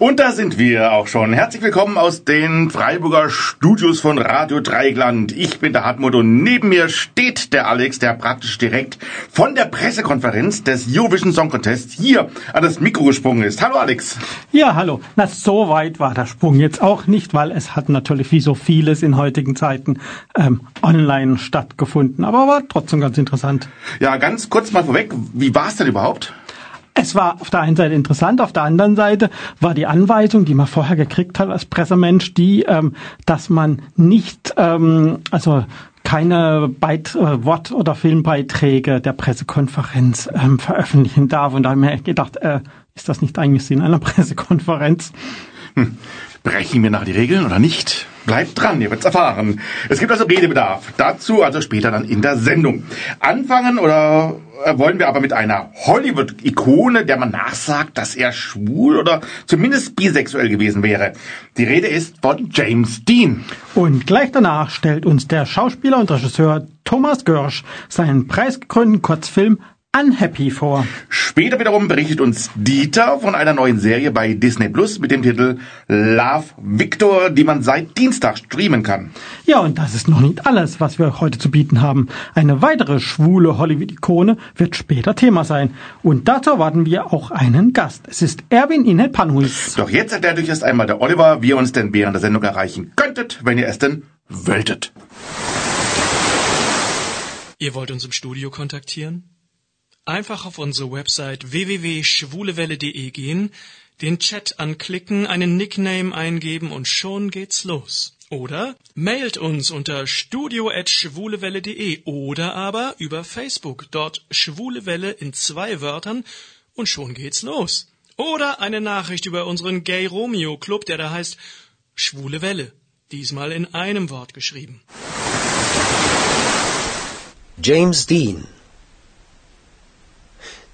Und da sind wir auch schon. Herzlich willkommen aus den Freiburger Studios von Radio Dreigland. Ich bin der Hartmut und neben mir steht der Alex, der praktisch direkt von der Pressekonferenz des Eurovision Song Contest hier an das Mikro gesprungen ist. Hallo Alex. Ja, hallo. Na, so weit war der Sprung jetzt auch nicht, weil es hat natürlich wie so vieles in heutigen Zeiten ähm, online stattgefunden. Aber war trotzdem ganz interessant. Ja, ganz kurz mal vorweg, wie war es denn überhaupt? Es war auf der einen Seite interessant, auf der anderen Seite war die Anweisung, die man vorher gekriegt hat als Pressemensch, die, ähm, dass man nicht, ähm, also keine Beit äh, Wort- oder Filmbeiträge der Pressekonferenz ähm, veröffentlichen darf. Und da habe ich mir gedacht, äh, ist das nicht eigentlich Sinn einer Pressekonferenz? Hm. Brechen wir nach die Regeln oder nicht? Bleibt dran, ihr wird's erfahren. Es gibt also Redebedarf. Dazu also später dann in der Sendung. Anfangen oder äh, wollen wir aber mit einer Hollywood-Ikone, der man nachsagt, dass er schwul oder zumindest bisexuell gewesen wäre. Die Rede ist von James Dean. Und gleich danach stellt uns der Schauspieler und Regisseur Thomas Görsch seinen preisgekrönten Kurzfilm Unhappy vor. Später wiederum berichtet uns Dieter von einer neuen Serie bei Disney Plus mit dem Titel Love Victor, die man seit Dienstag streamen kann. Ja, und das ist noch nicht alles, was wir heute zu bieten haben. Eine weitere schwule Hollywood-Ikone wird später Thema sein. Und dazu erwarten wir auch einen Gast. Es ist Erwin Inel Panhuis. Doch jetzt erklärt euch erst einmal der Oliver, wie ihr uns denn während der Sendung erreichen könntet, wenn ihr es denn wolltet. Ihr wollt uns im Studio kontaktieren? Einfach auf unsere Website www.schwulewelle.de gehen, den Chat anklicken, einen Nickname eingeben und schon geht's los. Oder mailt uns unter studio@schwulewelle.de oder aber über Facebook, dort Schwulewelle in zwei Wörtern und schon geht's los. Oder eine Nachricht über unseren Gay Romeo Club, der da heißt Schwule Welle, diesmal in einem Wort geschrieben. James Dean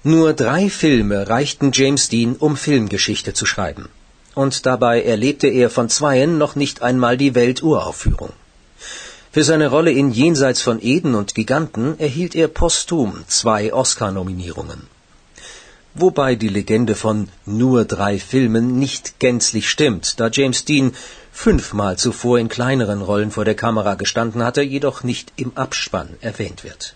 nur drei Filme reichten James Dean, um Filmgeschichte zu schreiben. Und dabei erlebte er von zweien noch nicht einmal die Welturaufführung. Für seine Rolle in Jenseits von Eden und Giganten erhielt er posthum zwei Oscar-Nominierungen. Wobei die Legende von nur drei Filmen nicht gänzlich stimmt, da James Dean fünfmal zuvor in kleineren Rollen vor der Kamera gestanden hatte, jedoch nicht im Abspann erwähnt wird.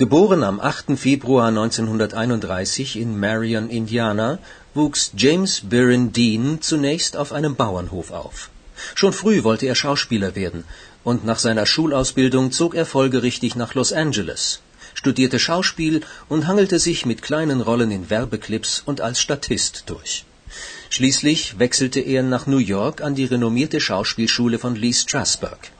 Geboren am 8. Februar 1931 in Marion, Indiana, wuchs James Byron Dean zunächst auf einem Bauernhof auf. Schon früh wollte er Schauspieler werden und nach seiner Schulausbildung zog er folgerichtig nach Los Angeles, studierte Schauspiel und hangelte sich mit kleinen Rollen in Werbeclips und als Statist durch. Schließlich wechselte er nach New York an die renommierte Schauspielschule von Lee Strasberg.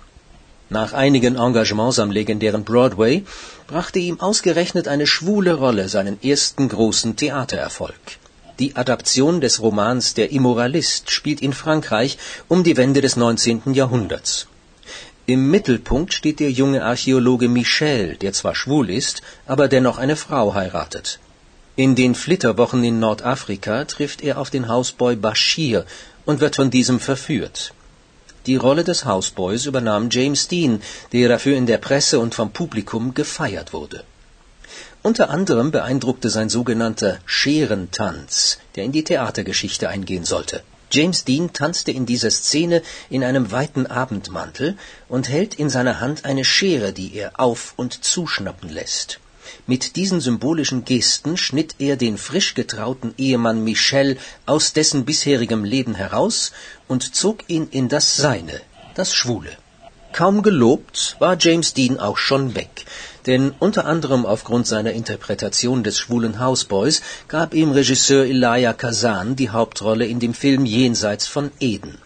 Nach einigen Engagements am legendären Broadway brachte ihm ausgerechnet eine schwule Rolle seinen ersten großen Theatererfolg. Die Adaption des Romans Der Immoralist spielt in Frankreich um die Wende des 19. Jahrhunderts. Im Mittelpunkt steht der junge Archäologe Michel, der zwar schwul ist, aber dennoch eine Frau heiratet. In den Flitterwochen in Nordafrika trifft er auf den Hausboy Bashir und wird von diesem verführt. Die Rolle des Houseboys übernahm James Dean, der dafür in der Presse und vom Publikum gefeiert wurde. Unter anderem beeindruckte sein sogenannter Scherentanz, der in die Theatergeschichte eingehen sollte. James Dean tanzte in dieser Szene in einem weiten Abendmantel und hält in seiner Hand eine Schere, die er auf und zuschnappen lässt. Mit diesen symbolischen Gesten schnitt er den frisch getrauten Ehemann Michel aus dessen bisherigem Leben heraus und zog ihn in das Seine, das Schwule. Kaum gelobt war James Dean auch schon weg, denn unter anderem aufgrund seiner Interpretation des schwulen Houseboys gab ihm Regisseur Elia Kazan die Hauptrolle in dem Film Jenseits von Eden.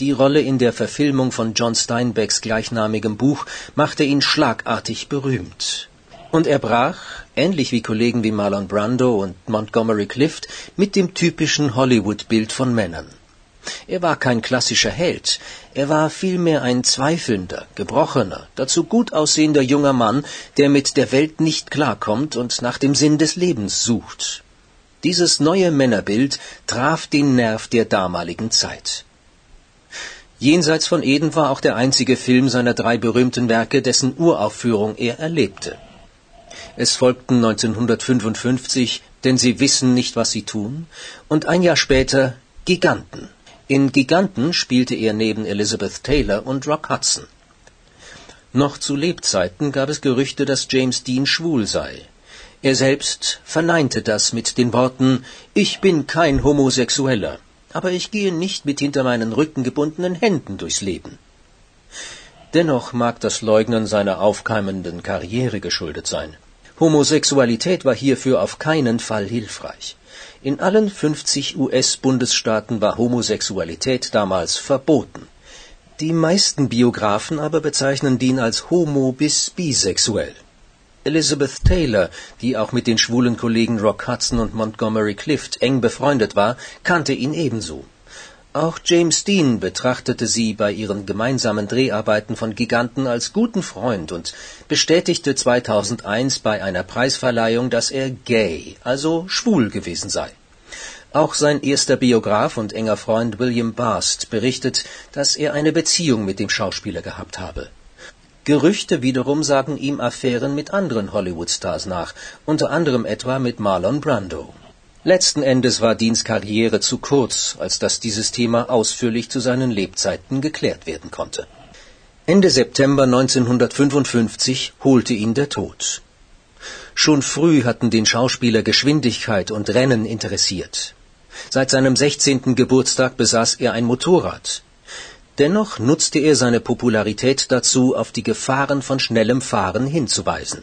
Die Rolle in der Verfilmung von John Steinbecks gleichnamigem Buch machte ihn schlagartig berühmt. Und er brach, ähnlich wie Kollegen wie Marlon Brando und Montgomery Clift, mit dem typischen Hollywood-Bild von Männern. Er war kein klassischer Held, er war vielmehr ein zweifelnder, gebrochener, dazu gut aussehender junger Mann, der mit der Welt nicht klarkommt und nach dem Sinn des Lebens sucht. Dieses neue Männerbild traf den Nerv der damaligen Zeit. Jenseits von Eden war auch der einzige Film seiner drei berühmten Werke, dessen Uraufführung er erlebte. Es folgten 1955 denn sie wissen nicht, was sie tun, und ein Jahr später Giganten. In Giganten spielte er neben Elizabeth Taylor und Rock Hudson. Noch zu Lebzeiten gab es Gerüchte, dass James Dean schwul sei. Er selbst verneinte das mit den Worten Ich bin kein Homosexueller, aber ich gehe nicht mit hinter meinen Rücken gebundenen Händen durchs Leben. Dennoch mag das Leugnen seiner aufkeimenden Karriere geschuldet sein. Homosexualität war hierfür auf keinen Fall hilfreich. In allen 50 US-Bundesstaaten war Homosexualität damals verboten. Die meisten Biografen aber bezeichnen Dean als homo bis bisexuell. Elizabeth Taylor, die auch mit den schwulen Kollegen Rock Hudson und Montgomery Clift eng befreundet war, kannte ihn ebenso. Auch James Dean betrachtete sie bei ihren gemeinsamen Dreharbeiten von Giganten als guten Freund und bestätigte 2001 bei einer Preisverleihung, dass er gay, also schwul gewesen sei. Auch sein erster Biograf und enger Freund William Bast berichtet, dass er eine Beziehung mit dem Schauspieler gehabt habe. Gerüchte wiederum sagen ihm Affären mit anderen Hollywood-Stars nach, unter anderem etwa mit Marlon Brando. Letzten Endes war Deans Karriere zu kurz, als dass dieses Thema ausführlich zu seinen Lebzeiten geklärt werden konnte. Ende September 1955 holte ihn der Tod. Schon früh hatten den Schauspieler Geschwindigkeit und Rennen interessiert. Seit seinem 16. Geburtstag besaß er ein Motorrad. Dennoch nutzte er seine Popularität dazu, auf die Gefahren von schnellem Fahren hinzuweisen.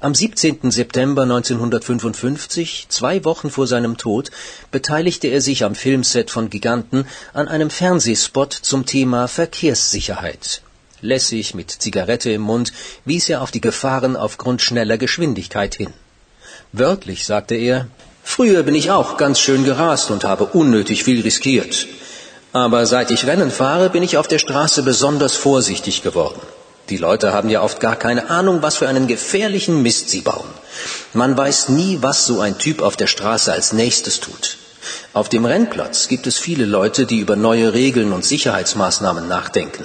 Am 17. September 1955, zwei Wochen vor seinem Tod, beteiligte er sich am Filmset von Giganten an einem Fernsehspot zum Thema Verkehrssicherheit. Lässig mit Zigarette im Mund wies er auf die Gefahren aufgrund schneller Geschwindigkeit hin. Wörtlich sagte er, Früher bin ich auch ganz schön gerast und habe unnötig viel riskiert. Aber seit ich Rennen fahre, bin ich auf der Straße besonders vorsichtig geworden. Die Leute haben ja oft gar keine Ahnung, was für einen gefährlichen Mist sie bauen. Man weiß nie, was so ein Typ auf der Straße als nächstes tut. Auf dem Rennplatz gibt es viele Leute, die über neue Regeln und Sicherheitsmaßnahmen nachdenken.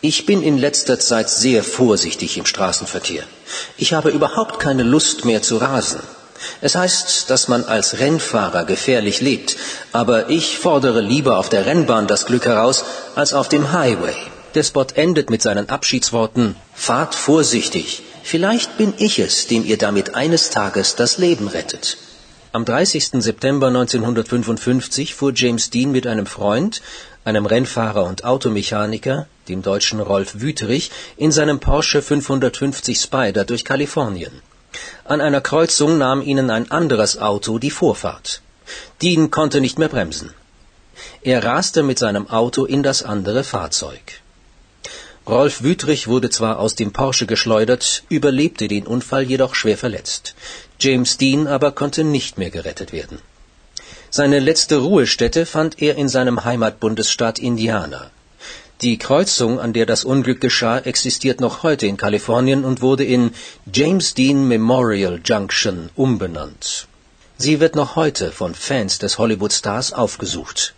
Ich bin in letzter Zeit sehr vorsichtig im Straßenverkehr. Ich habe überhaupt keine Lust mehr zu rasen. Es heißt, dass man als Rennfahrer gefährlich lebt, aber ich fordere lieber auf der Rennbahn das Glück heraus als auf dem Highway. Der Spot endet mit seinen Abschiedsworten Fahrt vorsichtig. Vielleicht bin ich es, dem ihr damit eines Tages das Leben rettet. Am 30. September 1955 fuhr James Dean mit einem Freund, einem Rennfahrer und Automechaniker, dem deutschen Rolf Wüterich, in seinem Porsche 550 Spider durch Kalifornien. An einer Kreuzung nahm ihnen ein anderes Auto die Vorfahrt. Dean konnte nicht mehr bremsen. Er raste mit seinem Auto in das andere Fahrzeug. Rolf Wüthrich wurde zwar aus dem Porsche geschleudert, überlebte den Unfall jedoch schwer verletzt. James Dean aber konnte nicht mehr gerettet werden. Seine letzte Ruhestätte fand er in seinem Heimatbundesstaat Indiana. Die Kreuzung, an der das Unglück geschah, existiert noch heute in Kalifornien und wurde in James Dean Memorial Junction umbenannt. Sie wird noch heute von Fans des Hollywood-Stars aufgesucht.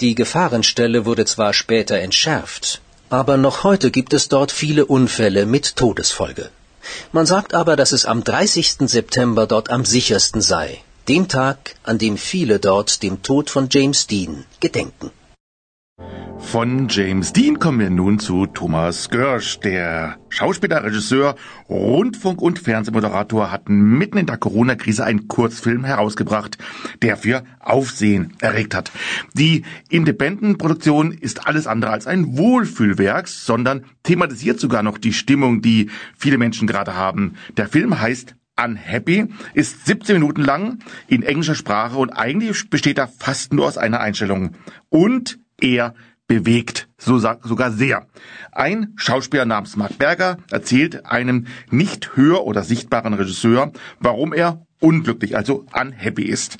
Die Gefahrenstelle wurde zwar später entschärft, aber noch heute gibt es dort viele Unfälle mit Todesfolge. Man sagt aber, dass es am 30. September dort am sichersten sei, dem Tag, an dem viele dort dem Tod von James Dean gedenken. Von James Dean kommen wir nun zu Thomas Görsch. Der Schauspieler, Regisseur, Rundfunk- und Fernsehmoderator hat mitten in der Corona-Krise einen Kurzfilm herausgebracht, der für Aufsehen erregt hat. Die Independent-Produktion ist alles andere als ein Wohlfühlwerk, sondern thematisiert sogar noch die Stimmung, die viele Menschen gerade haben. Der Film heißt Unhappy, ist 17 Minuten lang in englischer Sprache und eigentlich besteht er fast nur aus einer Einstellung. Und er bewegt, so sogar sehr. Ein Schauspieler namens Mark Berger erzählt einem nicht hör- oder sichtbaren Regisseur, warum er unglücklich, also unhappy ist.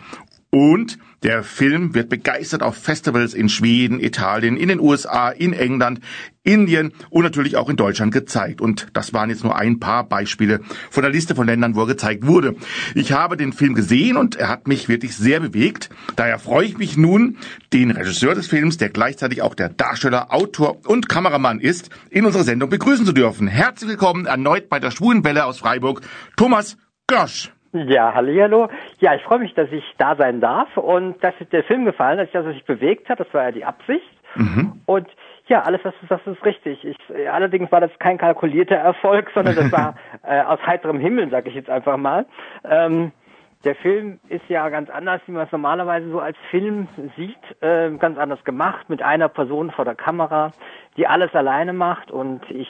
Und der Film wird begeistert auf Festivals in Schweden, Italien, in den USA, in England, Indien und natürlich auch in Deutschland gezeigt. Und das waren jetzt nur ein paar Beispiele von der Liste von Ländern, wo er gezeigt wurde. Ich habe den Film gesehen und er hat mich wirklich sehr bewegt. Daher freue ich mich nun, den Regisseur des Films, der gleichzeitig auch der Darsteller, Autor und Kameramann ist, in unserer Sendung begrüßen zu dürfen. Herzlich willkommen erneut bei der Schwulen Welle aus Freiburg, Thomas Gosch. Ja, hallo. Ja, ich freue mich, dass ich da sein darf und dass der Film gefallen hat, dass er sich bewegt hat. Das war ja die Absicht. Mhm. Und ja, alles, was du sagst, ist richtig. Ich, allerdings war das kein kalkulierter Erfolg, sondern das war äh, aus heiterem Himmel, sage ich jetzt einfach mal. Ähm, der Film ist ja ganz anders, wie man es normalerweise so als Film sieht, äh, ganz anders gemacht, mit einer Person vor der Kamera, die alles alleine macht und ich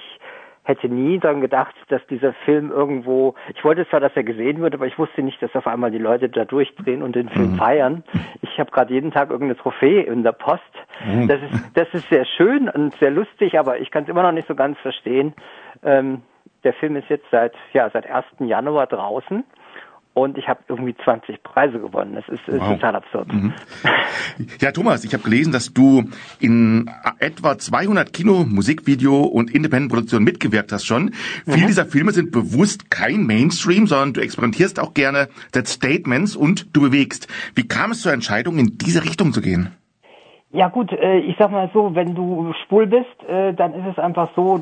hätte nie dann gedacht, dass dieser Film irgendwo, ich wollte zwar, dass er gesehen wird, aber ich wusste nicht, dass auf einmal die Leute da durchdrehen und den Film mhm. feiern. Ich habe gerade jeden Tag irgendeine Trophäe in der Post. Mhm. Das ist, das ist sehr schön und sehr lustig, aber ich kann es immer noch nicht so ganz verstehen. Ähm, der Film ist jetzt seit, ja, seit 1. Januar draußen und ich habe irgendwie 20 Preise gewonnen. Das ist, wow. total absurd. Mhm. Ja, Thomas, ich habe gelesen, dass du in etwa 200 Kino, Musikvideo und Independent-Produktionen mitgewirkt hast schon. Mhm. Viele dieser Filme sind bewusst kein Mainstream, sondern du experimentierst auch gerne That Statements und du bewegst. Wie kam es zur Entscheidung, in diese Richtung zu gehen? Ja gut, äh, ich sag mal so, wenn du schwul bist, äh, dann ist es einfach so,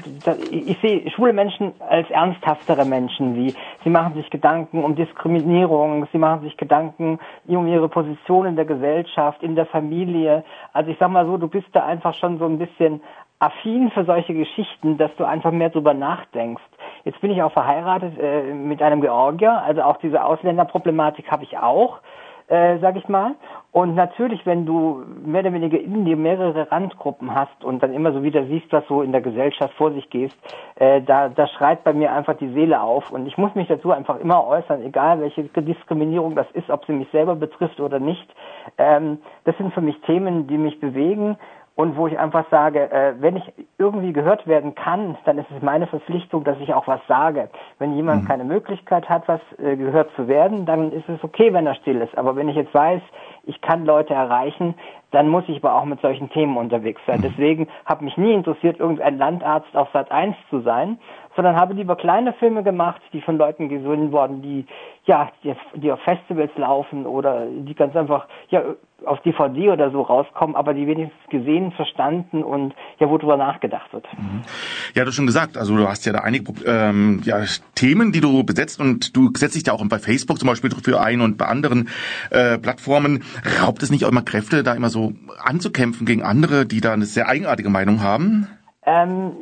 ich sehe schwule Menschen als ernsthaftere Menschen, wie sie machen sich Gedanken um Diskriminierung, sie machen sich Gedanken um ihre Position in der Gesellschaft, in der Familie. Also ich sag mal so, du bist da einfach schon so ein bisschen affin für solche Geschichten, dass du einfach mehr drüber nachdenkst. Jetzt bin ich auch verheiratet äh, mit einem Georgier, also auch diese Ausländerproblematik habe ich auch äh, sag ich mal. Und natürlich, wenn du mehr oder weniger in dir mehrere Randgruppen hast und dann immer so wieder siehst, was so in der Gesellschaft vor sich geht, äh, da, da schreit bei mir einfach die Seele auf. Und ich muss mich dazu einfach immer äußern, egal welche Diskriminierung das ist, ob sie mich selber betrifft oder nicht. Ähm, das sind für mich Themen, die mich bewegen und wo ich einfach sage, äh, wenn ich irgendwie gehört werden kann, dann ist es meine Verpflichtung, dass ich auch was sage. Wenn jemand mhm. keine Möglichkeit hat, was äh, gehört zu werden, dann ist es okay, wenn er still ist. Aber wenn ich jetzt weiß, ich kann Leute erreichen, dann muss ich aber auch mit solchen Themen unterwegs sein. Mhm. Deswegen hat mich nie interessiert, irgendein Landarzt auf Sat 1 zu sein, sondern habe lieber kleine Filme gemacht, die von Leuten gesehen worden, die ja, die, die auf Festivals laufen oder die ganz einfach ja auf DVD oder so rauskommen, aber die wenigstens gesehen, verstanden und ja, wo drüber nachgedacht wird. Mhm. Ja, du hast schon gesagt, also du hast ja da einige ähm, ja, Themen, die du besetzt und du setzt dich ja auch bei Facebook zum Beispiel für ein und bei anderen äh, Plattformen. Raubt es nicht auch immer Kräfte, da immer so anzukämpfen gegen andere, die da eine sehr eigenartige Meinung haben? Ähm,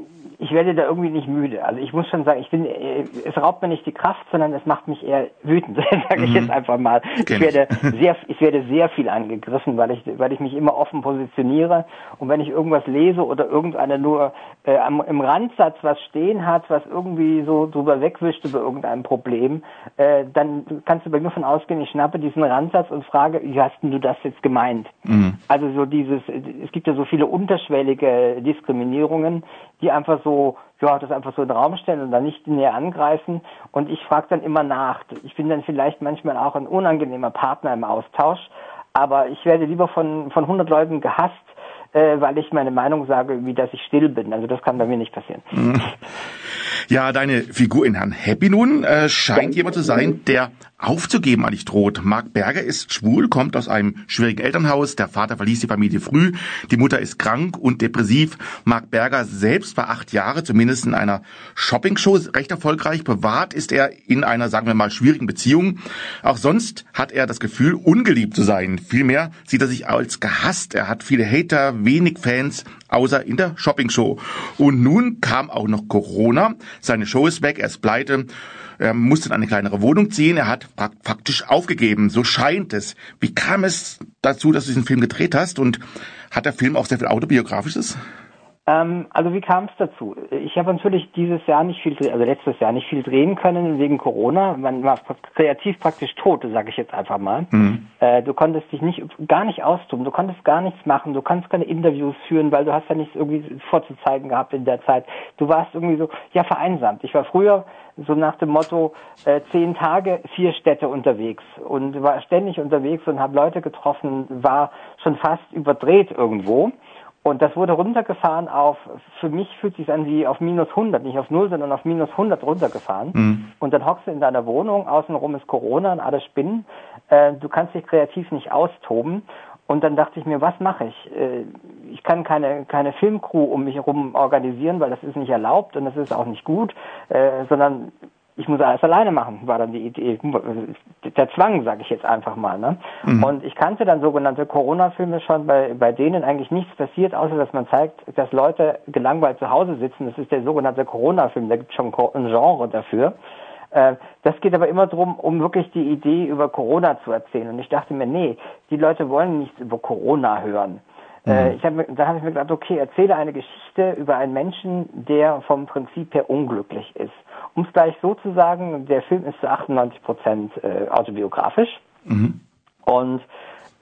ich werde da irgendwie nicht müde. Also ich muss schon sagen, ich bin, äh, es raubt mir nicht die Kraft, sondern es macht mich eher wütend, sage ich mhm. jetzt einfach mal. Ich werde sehr, ich werde sehr viel angegriffen, weil ich, weil ich mich immer offen positioniere. Und wenn ich irgendwas lese oder irgendeiner nur äh, am, im Randsatz was stehen hat, was irgendwie so drüber wegwischt über irgendein Problem, äh, dann kannst du bei mir von ausgehen, ich schnappe diesen Randsatz und frage, wie hast denn du das jetzt gemeint? Mhm. Also so dieses, es gibt ja so viele unterschwellige Diskriminierungen, die einfach so, ja, das einfach so in den Raum stellen und dann nicht näher angreifen. Und ich frage dann immer nach. Ich bin dann vielleicht manchmal auch ein unangenehmer Partner im Austausch, aber ich werde lieber von, von 100 Leuten gehasst, äh, weil ich meine Meinung sage, wie dass ich still bin. Also das kann bei mir nicht passieren. Ja, deine Figur in Herrn Happy nun äh, scheint jemand zu sein, der aufzugeben eigentlich droht. Mark Berger ist schwul, kommt aus einem schwierigen Elternhaus. Der Vater verließ die Familie früh. Die Mutter ist krank und depressiv. Mark Berger selbst war acht Jahre, zumindest in einer Shopping-Show, recht erfolgreich. Bewahrt ist er in einer, sagen wir mal, schwierigen Beziehung. Auch sonst hat er das Gefühl, ungeliebt zu sein. Vielmehr sieht er sich als gehasst. Er hat viele Hater, wenig Fans, außer in der Shopping-Show. Und nun kam auch noch Corona. Seine Show ist weg, er ist pleite. Er musste in eine kleinere Wohnung ziehen. Er hat faktisch aufgegeben. So scheint es. Wie kam es dazu, dass du diesen Film gedreht hast? Und hat der Film auch sehr viel Autobiografisches? Ähm, also wie kam es dazu? Ich habe natürlich dieses Jahr nicht viel, also letztes Jahr nicht viel drehen können wegen Corona. Man war kreativ praktisch tot, sage ich jetzt einfach mal. Mhm. Äh, du konntest dich nicht, gar nicht austoben, du konntest gar nichts machen, du kannst keine Interviews führen, weil du hast ja nichts irgendwie vorzuzeigen gehabt in der Zeit. Du warst irgendwie so, ja vereinsamt. Ich war früher so nach dem Motto äh, zehn Tage, vier Städte unterwegs und war ständig unterwegs und habe Leute getroffen, war schon fast überdreht irgendwo. Und das wurde runtergefahren auf, für mich fühlt sich an wie auf minus 100, nicht auf null, sondern auf minus 100 runtergefahren. Mhm. Und dann hockst du in deiner Wohnung, außenrum ist Corona und alles Spinnen. Äh, du kannst dich kreativ nicht austoben. Und dann dachte ich mir, was mache ich? Äh, ich kann keine, keine Filmcrew um mich herum organisieren, weil das ist nicht erlaubt und das ist auch nicht gut, äh, sondern ich muss alles alleine machen, war dann die Idee, der Zwang, sage ich jetzt einfach mal. Ne? Mhm. Und ich kannte dann sogenannte Corona-Filme schon, bei, bei denen eigentlich nichts passiert, außer dass man zeigt, dass Leute gelangweilt zu Hause sitzen. Das ist der sogenannte Corona-Film, da gibt es schon ein Genre dafür. Äh, das geht aber immer darum, um wirklich die Idee über Corona zu erzählen. Und ich dachte mir, nee, die Leute wollen nichts über Corona hören. Äh, mhm. ich hab, da habe ich mir gedacht, okay, erzähle eine Geschichte über einen Menschen, der vom Prinzip her unglücklich ist. Um es gleich so zu sagen, der Film ist zu 98 Prozent äh, autobiografisch. Mhm. Und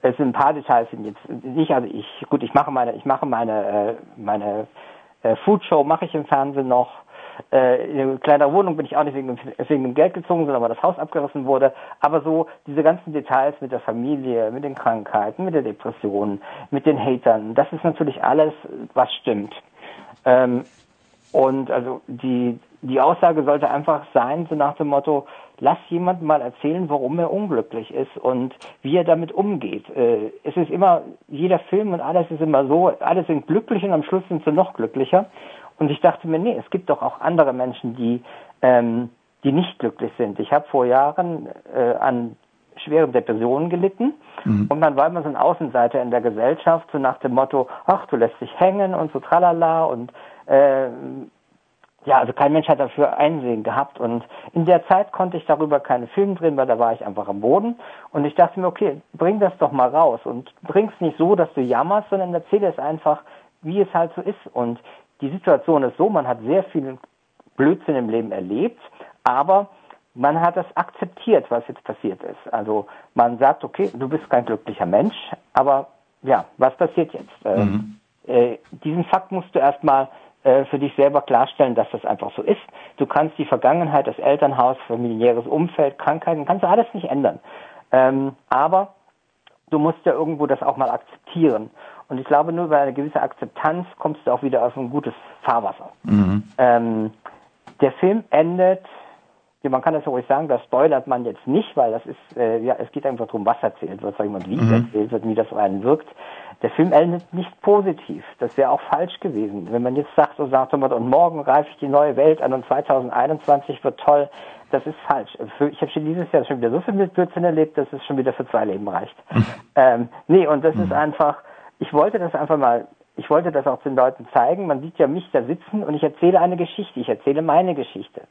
es sind ein paar Details sind jetzt nicht, also ich, gut, ich mache meine, ich mache meine, äh, meine äh, Foodshow mache ich im Fernsehen noch. Äh, in eine kleinere Wohnung bin ich auch nicht wegen, wegen dem Geld gezogen, sondern weil das Haus abgerissen wurde. Aber so diese ganzen Details mit der Familie, mit den Krankheiten, mit der Depression, mit den Hatern, das ist natürlich alles, was stimmt. Ähm, und also die, die Aussage sollte einfach sein, so nach dem Motto, lass jemand mal erzählen, warum er unglücklich ist und wie er damit umgeht. Äh, es ist immer, jeder Film und alles ist immer so, alle sind glücklich und am Schluss sind sie noch glücklicher. Und ich dachte mir, nee, es gibt doch auch andere Menschen, die, ähm, die nicht glücklich sind. Ich habe vor Jahren äh, an schweren Depressionen gelitten mhm. und dann war immer so ein Außenseiter in der Gesellschaft, so nach dem Motto, ach, du lässt dich hängen und so tralala und äh, ja, also kein Mensch hat dafür Einsehen gehabt und in der Zeit konnte ich darüber keine Filme drehen, weil da war ich einfach am Boden und ich dachte mir, okay, bring das doch mal raus und bring's nicht so, dass du jammerst, sondern erzähle es einfach, wie es halt so ist und die Situation ist so, man hat sehr viel Blödsinn im Leben erlebt, aber man hat das akzeptiert, was jetzt passiert ist. Also man sagt, okay, du bist kein glücklicher Mensch, aber ja, was passiert jetzt? Äh, mhm. Äh, diesen Fakt musst du erstmal äh, für dich selber klarstellen, dass das einfach so ist. Du kannst die Vergangenheit, das Elternhaus, familiäres Umfeld, Krankheiten, kannst du alles nicht ändern. Ähm, aber du musst ja irgendwo das auch mal akzeptieren. Und ich glaube, nur über eine gewisse Akzeptanz kommst du auch wieder auf ein gutes Fahrwasser. Mhm. Ähm, der Film endet, man kann das ruhig sagen, das spoilert man jetzt nicht, weil das ist, äh, ja, es geht einfach darum, was erzählt wird, sag ich mal, wie mhm. erzählt wird, wie das auf einen wirkt. Der Film endet nicht positiv. Das wäre auch falsch gewesen. Wenn man jetzt sagt, so sagt man, und morgen reife ich die neue Welt an und 2021 wird toll, das ist falsch. Ich habe schon dieses Jahr schon wieder so viel mit Blödsinn erlebt, dass es schon wieder für zwei Leben reicht. ähm, nee, und das mhm. ist einfach, ich wollte das einfach mal, ich wollte das auch den Leuten zeigen. Man sieht ja mich da sitzen und ich erzähle eine Geschichte. Ich erzähle meine Geschichte.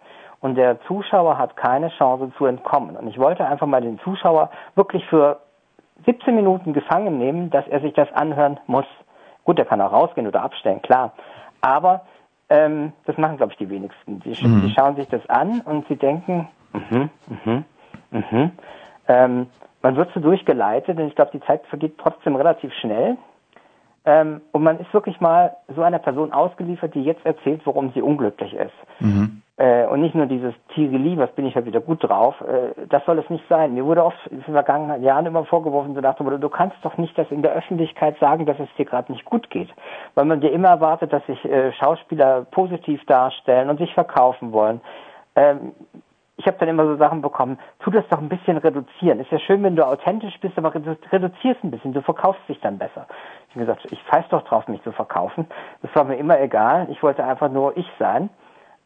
Und der Zuschauer hat keine Chance zu entkommen. Und ich wollte einfach mal den Zuschauer wirklich für 17 Minuten gefangen nehmen, dass er sich das anhören muss. Gut, er kann auch rausgehen oder abstellen, klar. Aber ähm, das machen, glaube ich, die wenigsten. Die, mhm. die, schauen sich das an und sie denken, mhm, mhm, mhm. Ähm, man wird so durchgeleitet und ich glaube, die Zeit vergeht trotzdem relativ schnell. Ähm, und man ist wirklich mal so einer Person ausgeliefert, die jetzt erzählt, warum sie unglücklich ist. Mhm. Äh, und nicht nur dieses Tigeli, was bin ich halt wieder gut drauf, äh, das soll es nicht sein. Mir wurde oft in den vergangenen Jahren immer vorgeworfen, so dachte, du kannst doch nicht das in der Öffentlichkeit sagen, dass es dir gerade nicht gut geht. Weil man dir immer erwartet, dass sich äh, Schauspieler positiv darstellen und sich verkaufen wollen. Ähm, ich habe dann immer so Sachen bekommen, tu das doch ein bisschen reduzieren. Ist ja schön, wenn du authentisch bist, aber reduzierst ein bisschen, du verkaufst dich dann besser. Ich habe gesagt, ich pfeife doch drauf, mich zu verkaufen. Das war mir immer egal. Ich wollte einfach nur ich sein.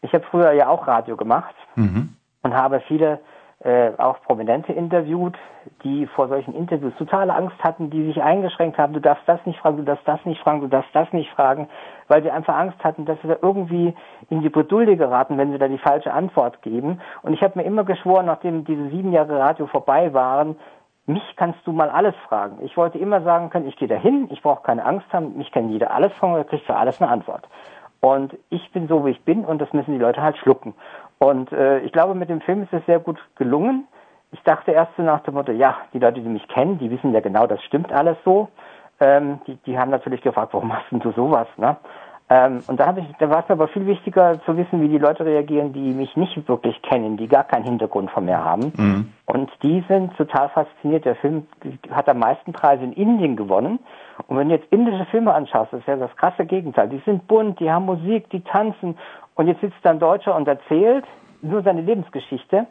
Ich habe früher ja auch Radio gemacht mhm. und habe viele äh, auch Prominente interviewt, die vor solchen Interviews totale Angst hatten, die sich eingeschränkt haben, du darfst das nicht fragen, du darfst das nicht fragen, du darfst das nicht fragen, weil sie einfach Angst hatten, dass sie da irgendwie in die Bredouille geraten, wenn sie da die falsche Antwort geben. Und ich habe mir immer geschworen, nachdem diese sieben Jahre Radio vorbei waren, mich kannst du mal alles fragen. Ich wollte immer sagen können, ich gehe dahin, ich brauche keine Angst haben, mich kann jeder alles fragen, er kriegt für alles eine Antwort. Und ich bin so, wie ich bin und das müssen die Leute halt schlucken. Und äh, ich glaube, mit dem Film ist es sehr gut gelungen. Ich dachte erst so nach dem Motto, ja, die Leute, die mich kennen, die wissen ja genau, das stimmt alles so. Ähm, die, die haben natürlich gefragt, warum machst denn du sowas? Ne? Ähm, und da, ich, da war es mir aber viel wichtiger zu wissen, wie die Leute reagieren, die mich nicht wirklich kennen, die gar keinen Hintergrund von mir haben. Mhm. Und die sind total fasziniert. Der Film hat am meisten Preise in Indien gewonnen. Und wenn du jetzt indische Filme anschaust, das ist ja das krasse Gegenteil. Die sind bunt, die haben Musik, die tanzen. Und jetzt sitzt da ein Deutscher und erzählt nur seine Lebensgeschichte.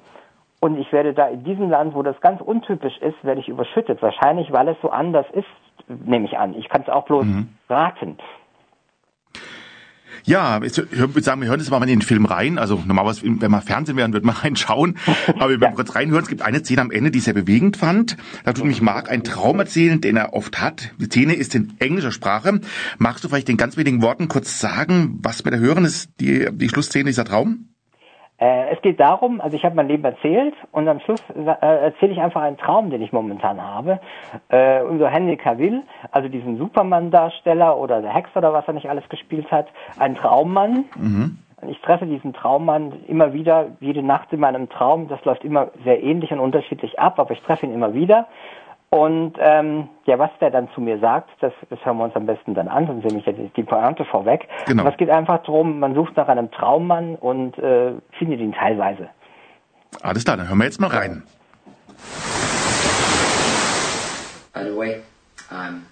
Und ich werde da in diesem Land, wo das ganz untypisch ist, werde ich überschüttet. Wahrscheinlich, weil es so anders ist, nehme ich an. Ich kann es auch bloß mhm. raten. Ja, ich würde sagen, wir hören jetzt mal in den Film rein. Also normalerweise, wenn wir Fernsehen wären, würde man reinschauen. Aber wir werden kurz reinhören. Es gibt eine Szene am Ende, die ich sehr bewegend fand. Da tut nämlich Mark einen Traum erzählen, den er oft hat. Die Szene ist in englischer Sprache. Magst du vielleicht in ganz wenigen Worten kurz sagen, was wir da hören, ist die, die Schlussszene dieser Traum? Äh, es geht darum, also ich habe mein Leben erzählt und am Schluss äh, erzähle ich einfach einen Traum, den ich momentan habe. Äh, unser Henry Cavill, also diesen Superman-Darsteller oder der Hexer oder was er nicht alles gespielt hat, ein Traummann. Mhm. Ich treffe diesen Traummann immer wieder, jede Nacht in meinem Traum. Das läuft immer sehr ähnlich und unterschiedlich ab, aber ich treffe ihn immer wieder. Und ähm, ja, was der dann zu mir sagt, das, das hören wir uns am besten dann an, sonst nehme ich jetzt die Pointe vorweg. Genau. Aber es geht einfach darum, man sucht nach einem Traummann und äh, findet ihn teilweise. Alles klar, dann hören wir jetzt mal rein. By the way, um,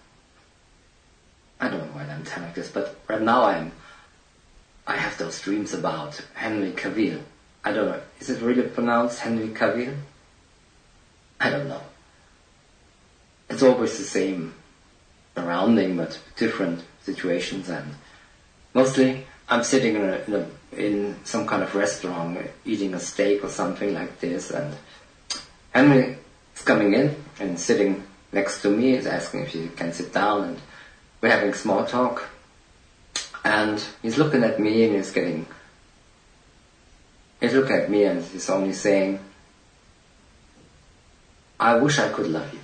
I don't know why I'm telling like this, but right now I'm, I have those dreams about Henry Cavill. I don't know, is it really pronounced Henry Cavill? I don't know. It's always the same surrounding, but different situations. And mostly, I'm sitting in, a, in, a, in some kind of restaurant, eating a steak or something like this, and Henry is coming in and sitting next to me. Is asking if he can sit down, and we're having small talk. And he's looking at me, and he's getting. He's looking at me, and he's only saying, "I wish I could love you."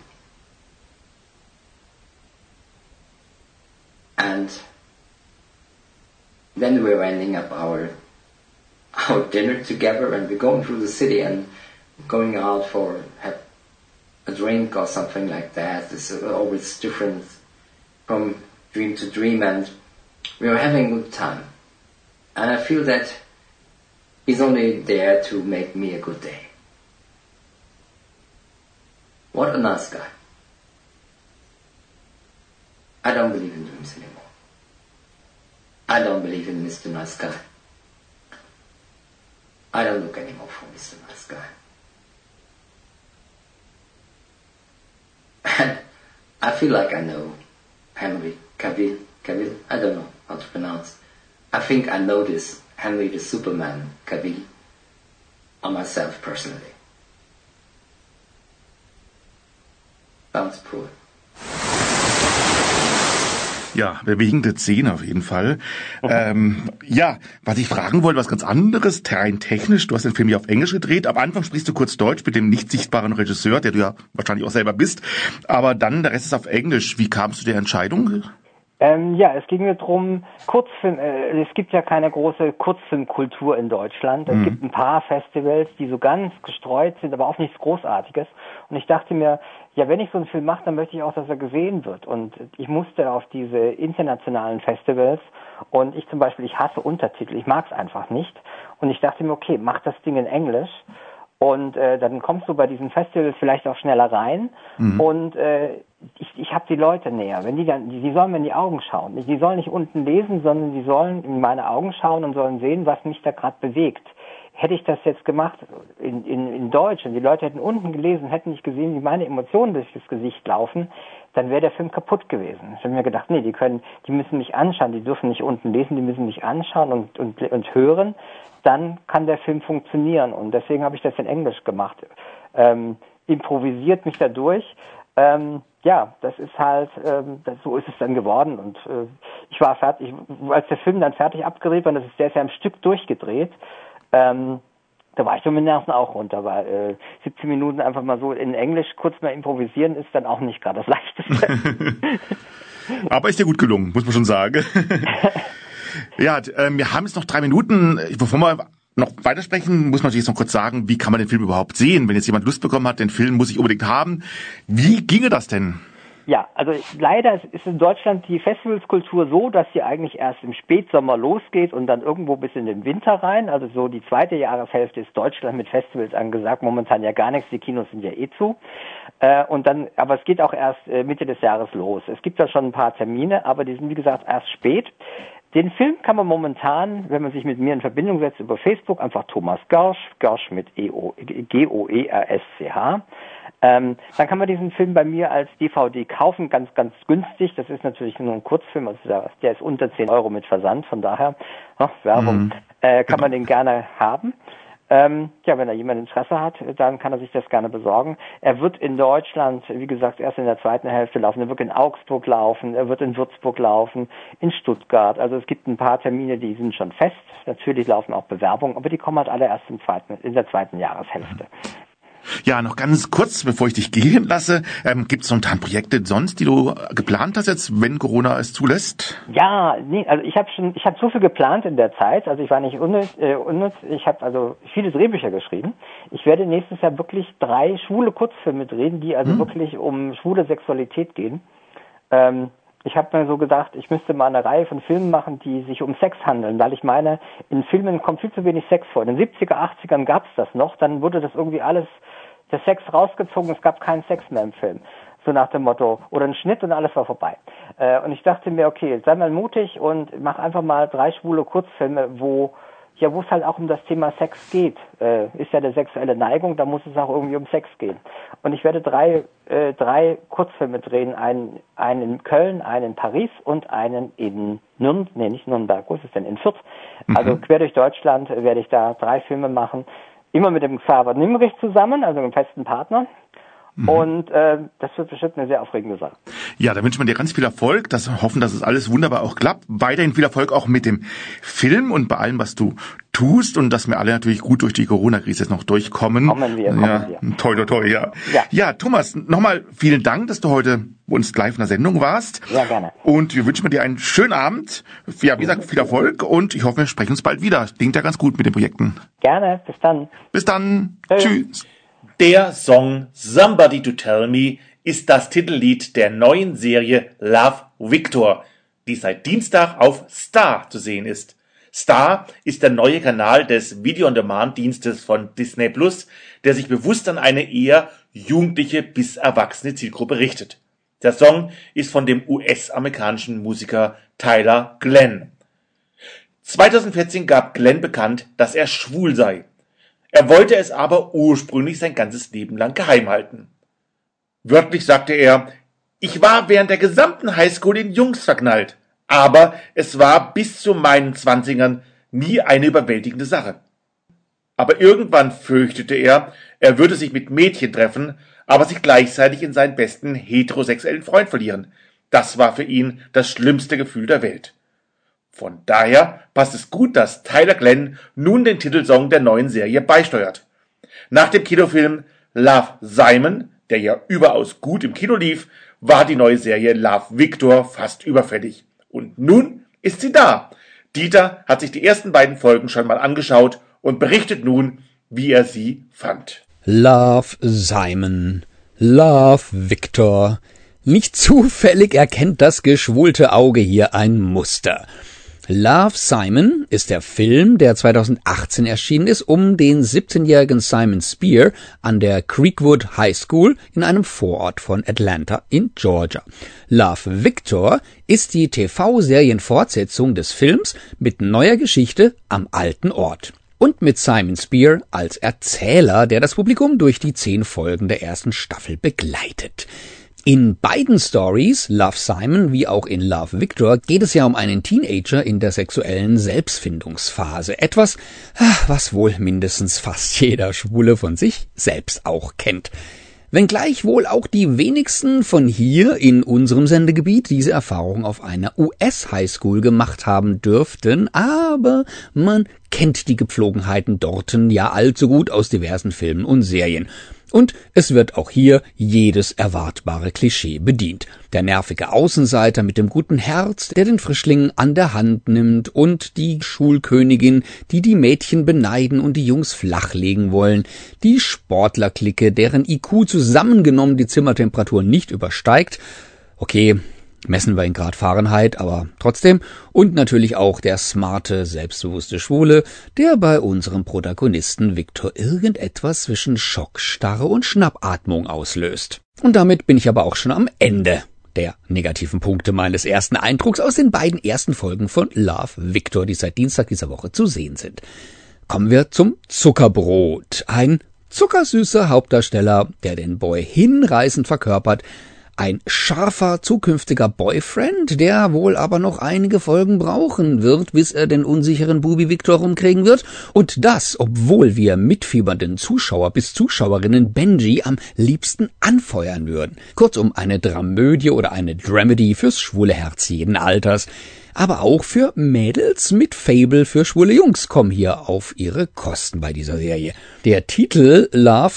and then we were ending up our our dinner together and we're going through the city and going out for a drink or something like that. It's always different from dream to dream and we were having a good time. And I feel that he's only there to make me a good day. What a nice guy. I don't believe in dreams anymore. I don't believe in Mr. Guy. I don't look anymore for Mr. Guy. And I feel like I know Henry Cavill, Cavill, I don't know how to pronounce. I think I know this Henry the Superman Cavill on myself personally. Sounds poor. Ja, bewegende Szene auf jeden Fall. Ähm, ja, was ich fragen wollte, was ganz anderes, rein technisch. Du hast den Film ja auf Englisch gedreht. Am Anfang sprichst du kurz Deutsch mit dem nicht sichtbaren Regisseur, der du ja wahrscheinlich auch selber bist. Aber dann der Rest ist auf Englisch. Wie kamst du der Entscheidung? Ähm, ja, es ging mir drum, Kurzfilm, äh, es gibt ja keine große Kurzfilmkultur in Deutschland. Es mhm. gibt ein paar Festivals, die so ganz gestreut sind, aber auch nichts Großartiges. Und ich dachte mir, ja, wenn ich so einen Film mache, dann möchte ich auch, dass er gesehen wird. Und ich musste auf diese internationalen Festivals und ich zum Beispiel, ich hasse Untertitel, ich mag es einfach nicht. Und ich dachte mir, okay, mach das Ding in Englisch und äh, dann kommst du bei diesen Festivals vielleicht auch schneller rein mhm. und äh, ich, ich habe die Leute näher. Wenn die dann, die, die sollen mir in die Augen schauen. Die sollen nicht unten lesen, sondern die sollen in meine Augen schauen und sollen sehen, was mich da gerade bewegt. Hätte ich das jetzt gemacht in, in, in Deutsch und die Leute hätten unten gelesen, hätten nicht gesehen, wie meine Emotionen durch das Gesicht laufen, dann wäre der Film kaputt gewesen. Ich habe mir gedacht, nee, die können, die müssen mich anschauen, die dürfen nicht unten lesen, die müssen mich anschauen und, und, und hören. Dann kann der Film funktionieren. Und deswegen habe ich das in Englisch gemacht. Ähm, improvisiert mich dadurch. Ähm, ja, das ist halt, ähm, das, so ist es dann geworden. Und äh, ich war fertig, als der Film dann fertig abgedreht war, das ist, der ist ja im Stück durchgedreht. Ähm, da war ich so mit Nerven auch runter, weil äh, 17 Minuten einfach mal so in Englisch kurz mal improvisieren ist dann auch nicht gerade das Leichteste. Aber ist dir gut gelungen, muss man schon sagen. ja, äh, wir haben jetzt noch drei Minuten. Bevor wir noch weitersprechen, muss man natürlich jetzt noch kurz sagen, wie kann man den Film überhaupt sehen? Wenn jetzt jemand Lust bekommen hat, den Film muss ich unbedingt haben. Wie ginge das denn? Ja, also leider ist in Deutschland die Festivalskultur so, dass sie eigentlich erst im Spätsommer losgeht und dann irgendwo bis in den Winter rein. Also so die zweite Jahreshälfte ist Deutschland mit Festivals angesagt. Momentan ja gar nichts, die Kinos sind ja eh zu. Äh, und dann, aber es geht auch erst äh, Mitte des Jahres los. Es gibt da schon ein paar Termine, aber die sind wie gesagt erst spät. Den Film kann man momentan, wenn man sich mit mir in Verbindung setzt über Facebook, einfach Thomas Gorsch, Gorsch mit E-O, G-O-E-R-S-C-H, Ähm, dann kann man diesen Film bei mir als DVD kaufen, ganz, ganz günstig. Das ist natürlich nur ein Kurzfilm, also der, der ist unter 10 Euro mit Versand, von daher, ach, Werbung, mhm. äh, kann man den gerne haben. Ähm, ja, wenn da jemand Interesse hat, dann kann er sich das gerne besorgen. Er wird in Deutschland, wie gesagt, erst in der zweiten Hälfte laufen. Er wird in Augsburg laufen, er wird in Würzburg laufen, in Stuttgart. Also es gibt ein paar Termine, die sind schon fest. Natürlich laufen auch Bewerbungen, aber die kommen halt alle erst im zweiten, in der zweiten Jahreshälfte. Ja, noch ganz kurz, bevor ich dich gehen lasse, ähm, gibt es ein Projekte sonst, die du geplant hast jetzt, wenn Corona es zulässt? Ja, nee, also ich habe schon, ich habe so viel geplant in der Zeit, also ich war nicht unnütz, äh, unnütz ich habe also viele Drehbücher geschrieben. Ich werde nächstes Jahr wirklich drei schwule Kurzfilme drehen, die also hm. wirklich um schwule Sexualität gehen. Ähm, ich habe mir so gedacht, ich müsste mal eine Reihe von Filmen machen, die sich um Sex handeln, weil ich meine, in Filmen kommt viel zu wenig Sex vor. In den 70er, 80ern gab es das noch, dann wurde das irgendwie alles, der Sex rausgezogen, es gab keinen Sex mehr im Film. So nach dem Motto, oder ein Schnitt und alles war vorbei. Äh, und ich dachte mir, okay, sei mal mutig und mach einfach mal drei schwule Kurzfilme, wo ja, wo es halt auch um das Thema Sex geht, äh, ist ja eine sexuelle Neigung, da muss es auch irgendwie um Sex gehen. Und ich werde drei, äh, drei Kurzfilme drehen, einen, einen in Köln, einen in Paris und einen in Nürnberg, nee, nicht Nürnberg, wo ist es denn, in Fürth. Mhm. Also quer durch Deutschland werde ich da drei Filme machen, immer mit dem Xaver Nimrich zusammen, also einem festen Partner. Mhm. Und äh, das wird bestimmt eine sehr aufregende Sache. Ja, da wünscht man dir ganz viel Erfolg. Das hoffen, dass es alles wunderbar auch klappt. Weiterhin viel Erfolg auch mit dem Film und bei allem, was du tust und dass wir alle natürlich gut durch die Corona-Krise jetzt noch durchkommen. Kommen wir, kommen ja, wir. Toi, toi, toi, ja. ja. Ja, Thomas, nochmal vielen Dank, dass du heute bei uns live in der Sendung warst. Ja, gerne. Und wir wünschen dir einen schönen Abend. Ja, wie gesagt, viel Erfolg und ich hoffe, wir sprechen uns bald wieder. Klingt ja ganz gut mit den Projekten. Gerne, bis dann. Bis dann. Tschüss. Tschüss. Der Song Somebody to Tell Me ist das Titellied der neuen Serie Love Victor, die seit Dienstag auf Star zu sehen ist. Star ist der neue Kanal des Video-on-Demand-Dienstes von Disney Plus, der sich bewusst an eine eher jugendliche bis erwachsene Zielgruppe richtet. Der Song ist von dem US-amerikanischen Musiker Tyler Glenn. 2014 gab Glenn bekannt, dass er schwul sei. Er wollte es aber ursprünglich sein ganzes Leben lang geheim halten. Wörtlich sagte er, ich war während der gesamten Highschool in Jungs verknallt, aber es war bis zu meinen Zwanzigern nie eine überwältigende Sache. Aber irgendwann fürchtete er, er würde sich mit Mädchen treffen, aber sich gleichzeitig in seinen besten heterosexuellen Freund verlieren. Das war für ihn das schlimmste Gefühl der Welt. Von daher passt es gut, dass Tyler Glenn nun den Titelsong der neuen Serie beisteuert. Nach dem Kinofilm Love Simon, der ja überaus gut im Kino lief, war die neue Serie Love Victor fast überfällig. Und nun ist sie da. Dieter hat sich die ersten beiden Folgen schon mal angeschaut und berichtet nun, wie er sie fand. Love Simon, Love Victor. Nicht zufällig erkennt das geschwulte Auge hier ein Muster. Love Simon ist der Film, der 2018 erschienen ist, um den 17-jährigen Simon Spear an der Creekwood High School in einem Vorort von Atlanta in Georgia. Love Victor ist die TV-Serienfortsetzung des Films mit neuer Geschichte am alten Ort. Und mit Simon Spear als Erzähler, der das Publikum durch die zehn Folgen der ersten Staffel begleitet. In beiden Stories, Love Simon wie auch in Love Victor, geht es ja um einen Teenager in der sexuellen Selbstfindungsphase. Etwas, ah, was wohl mindestens fast jeder Schwule von sich selbst auch kennt. Wenngleich wohl auch die wenigsten von hier in unserem Sendegebiet diese Erfahrung auf einer US-Highschool gemacht haben dürften, aber man kennt die Gepflogenheiten dorten ja allzu gut aus diversen Filmen und Serien. Und es wird auch hier jedes erwartbare Klischee bedient. Der nervige Außenseiter mit dem guten Herz, der den Frischling an der Hand nimmt und die Schulkönigin, die die Mädchen beneiden und die Jungs flachlegen wollen, die Sportlerklicke, deren IQ zusammengenommen die Zimmertemperatur nicht übersteigt. Okay, messen wir in Grad Fahrenheit, aber trotzdem. Und natürlich auch der smarte, selbstbewusste Schwule, der bei unserem Protagonisten Viktor irgendetwas zwischen Schockstarre und Schnappatmung auslöst. Und damit bin ich aber auch schon am Ende der negativen Punkte meines ersten Eindrucks aus den beiden ersten Folgen von Love Victor, die seit Dienstag dieser Woche zu sehen sind. Kommen wir zum Zuckerbrot. Ein zuckersüßer Hauptdarsteller, der den Boy hinreißend verkörpert, ein scharfer zukünftiger Boyfriend, der wohl aber noch einige Folgen brauchen wird, bis er den unsicheren Bubi Victor rumkriegen wird. Und das, obwohl wir mitfiebernden Zuschauer bis Zuschauerinnen Benji am liebsten anfeuern würden. Kurzum eine Dramödie oder eine Dramedy fürs schwule Herz jeden Alters aber auch für Mädels mit Fable für schwule Jungs kommen hier auf ihre Kosten bei dieser Serie. Der Titel Love,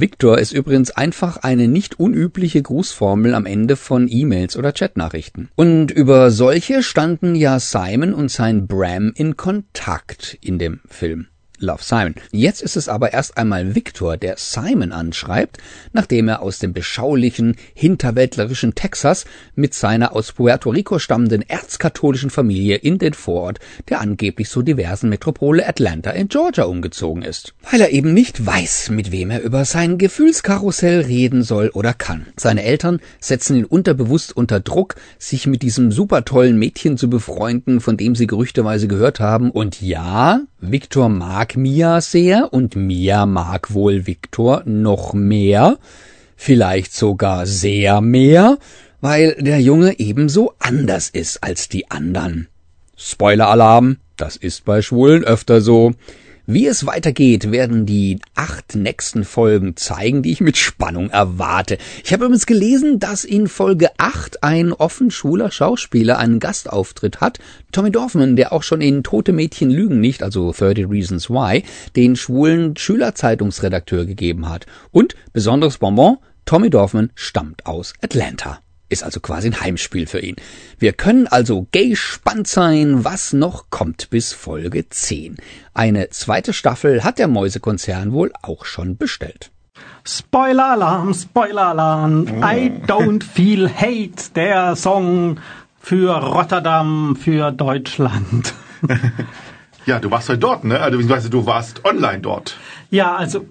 Victor ist übrigens einfach eine nicht unübliche Grußformel am Ende von E-Mails oder Chatnachrichten. Und über solche standen ja Simon und sein Bram in Kontakt in dem Film. Love Simon. Jetzt ist es aber erst einmal Victor, der Simon anschreibt, nachdem er aus dem beschaulichen, hinterwäldlerischen Texas mit seiner aus Puerto Rico stammenden erzkatholischen Familie in den Vorort der angeblich so diversen Metropole Atlanta in Georgia umgezogen ist. Weil er eben nicht weiß, mit wem er über sein Gefühlskarussell reden soll oder kann. Seine Eltern setzen ihn unterbewusst unter Druck, sich mit diesem super tollen Mädchen zu befreunden, von dem sie gerüchteweise gehört haben. Und ja, Victor mag Mia sehr und Mia mag wohl Victor noch mehr, vielleicht sogar sehr mehr, weil der Junge ebenso anders ist als die anderen. Spoiler-Alarm, das ist bei Schwulen öfter so. Wie es weitergeht, werden die acht nächsten Folgen zeigen, die ich mit Spannung erwarte. Ich habe übrigens gelesen, dass in Folge acht ein offen schwuler Schauspieler einen Gastauftritt hat. Tommy Dorfman, der auch schon in Tote Mädchen lügen nicht, also 30 Reasons Why, den schwulen Schülerzeitungsredakteur gegeben hat. Und besonderes Bonbon, Tommy Dorfman stammt aus Atlanta. Ist also quasi ein Heimspiel für ihn. Wir können also gespannt sein, was noch kommt bis Folge 10. Eine zweite Staffel hat der Mäusekonzern wohl auch schon bestellt. Spoiler-Alarm, Spoiler-Alarm. I don't feel hate, der Song für Rotterdam, für Deutschland. ja, du warst heute dort, ne? Also, du warst online dort. Ja, also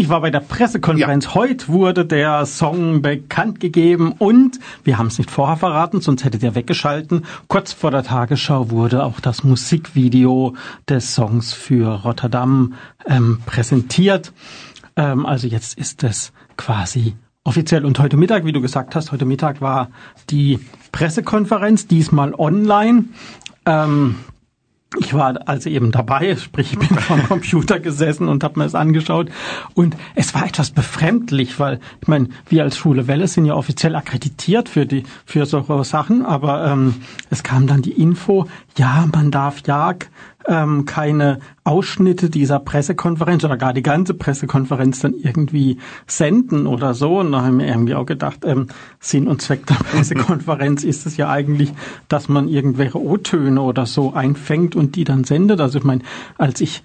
ich war bei der Pressekonferenz. Ja. Heute wurde der Song bekannt gegeben und wir haben es nicht vorher verraten, sonst hätte der weggeschalten. Kurz vor der Tagesschau wurde auch das Musikvideo des Songs für Rotterdam ähm, präsentiert. Ähm, also jetzt ist es quasi offiziell. Und heute Mittag, wie du gesagt hast, heute Mittag war die Pressekonferenz, diesmal online. Ähm, ich war also eben dabei, sprich ich bin vom Computer gesessen und habe mir es angeschaut. Und es war etwas befremdlich, weil ich meine, wir als Schule Welle sind ja offiziell akkreditiert für die für solche Sachen, aber ähm, es kam dann die Info, ja, man darf ja ähm, keine Ausschnitte dieser Pressekonferenz oder gar die ganze Pressekonferenz dann irgendwie senden oder so. Und da haben wir irgendwie auch gedacht, ähm, Sinn und Zweck der Pressekonferenz ist es ja eigentlich, dass man irgendwelche O-Töne oder so einfängt und die dann sendet. Also ich meine, als ich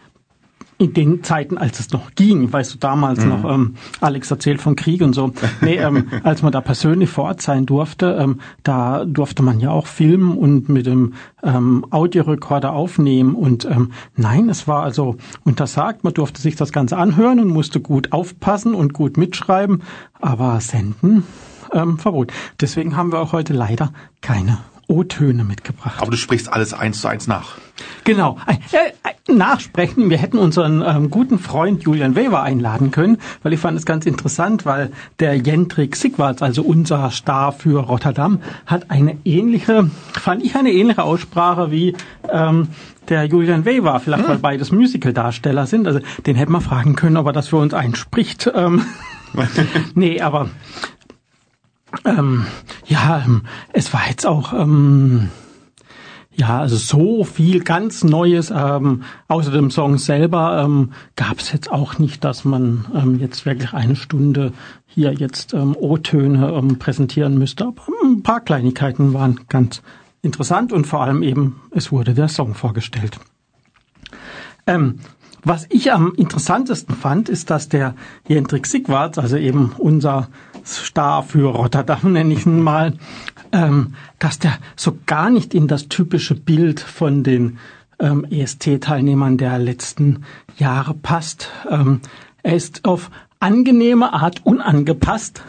in den Zeiten, als es noch ging, weißt du, damals mhm. noch, ähm, Alex erzählt von Krieg und so, nee, ähm, als man da persönlich vor Ort sein durfte, ähm, da durfte man ja auch filmen und mit dem ähm, Audiorekorder aufnehmen und ähm, nein, es war also untersagt, man durfte sich das Ganze anhören und musste gut aufpassen und gut mitschreiben, aber senden ähm, verbot. Deswegen haben wir auch heute leider keine O-Töne mitgebracht. Aber du sprichst alles eins zu eins nach. Genau. Äh, nachsprechen. Wir hätten unseren ähm, guten Freund Julian Weber einladen können, weil ich fand es ganz interessant, weil der Jendrik Sigwards, also unser Star für Rotterdam, hat eine ähnliche, fand ich eine ähnliche Aussprache wie ähm, der Julian Weber, vielleicht hm. weil beides Musical-Darsteller sind. Also den hätten wir fragen können, ob er das für uns einspricht. Ähm, nee, aber ähm, ja, ähm, es war jetzt auch ähm, ja, also so viel ganz Neues ähm, außer dem Song selber ähm, gab es jetzt auch nicht, dass man ähm, jetzt wirklich eine Stunde hier jetzt ähm, O-Töne ähm, präsentieren müsste. Aber ein paar Kleinigkeiten waren ganz interessant und vor allem eben, es wurde der Song vorgestellt. Ähm, was ich am interessantesten fand, ist, dass der Jendrik Sigwards, also eben unser Star für Rotterdam, nenne ich ihn mal, ähm, dass der so gar nicht in das typische Bild von den ähm, EST-Teilnehmern der letzten Jahre passt. Ähm, er ist auf angenehme Art unangepasst.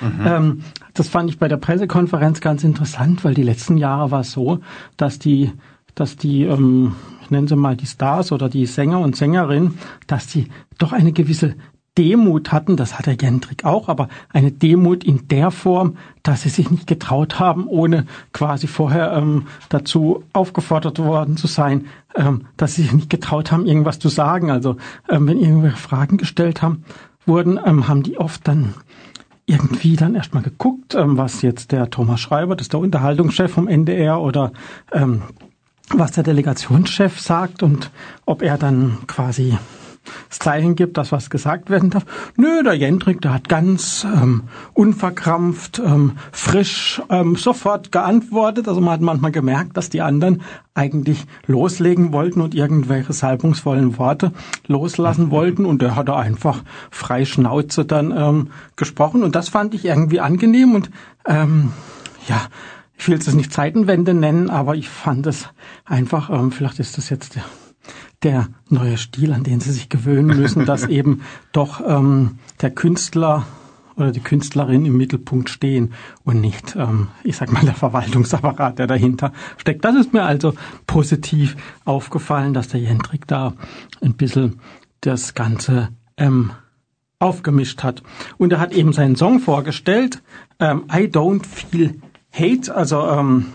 Mhm. Das fand ich bei der Pressekonferenz ganz interessant, weil die letzten Jahre war es so, dass die dass die, ähm, ich nenne sie mal die Stars oder die Sänger und Sängerinnen, dass die doch eine gewisse Demut hatten, das hat der Jendrik auch, aber eine Demut in der Form, dass sie sich nicht getraut haben, ohne quasi vorher ähm, dazu aufgefordert worden zu sein, ähm, dass sie sich nicht getraut haben, irgendwas zu sagen. Also ähm, wenn irgendwelche Fragen gestellt haben, wurden, ähm, haben die oft dann irgendwie dann erstmal geguckt, ähm, was jetzt der Thomas Schreiber, das ist der Unterhaltungschef vom NDR oder ähm, was der Delegationschef sagt und ob er dann quasi das Zeichen gibt, dass was gesagt werden darf. Nö, der Jendrik, der hat ganz ähm, unverkrampft, ähm, frisch ähm, sofort geantwortet. Also man hat manchmal gemerkt, dass die anderen eigentlich loslegen wollten und irgendwelche salbungsvollen Worte loslassen wollten und der hatte einfach frei Schnauze dann ähm, gesprochen und das fand ich irgendwie angenehm und ähm, ja, ich will es nicht Zeitenwende nennen, aber ich fand es einfach, ähm, vielleicht ist das jetzt der der neue Stil, an den sie sich gewöhnen müssen, dass eben doch ähm, der Künstler oder die Künstlerin im Mittelpunkt stehen und nicht, ähm, ich sag mal, der Verwaltungsapparat, der dahinter steckt. Das ist mir also positiv aufgefallen, dass der Jendrik da ein bisschen das Ganze ähm, aufgemischt hat. Und er hat eben seinen Song vorgestellt, ähm, I Don't Feel Hate, also ähm,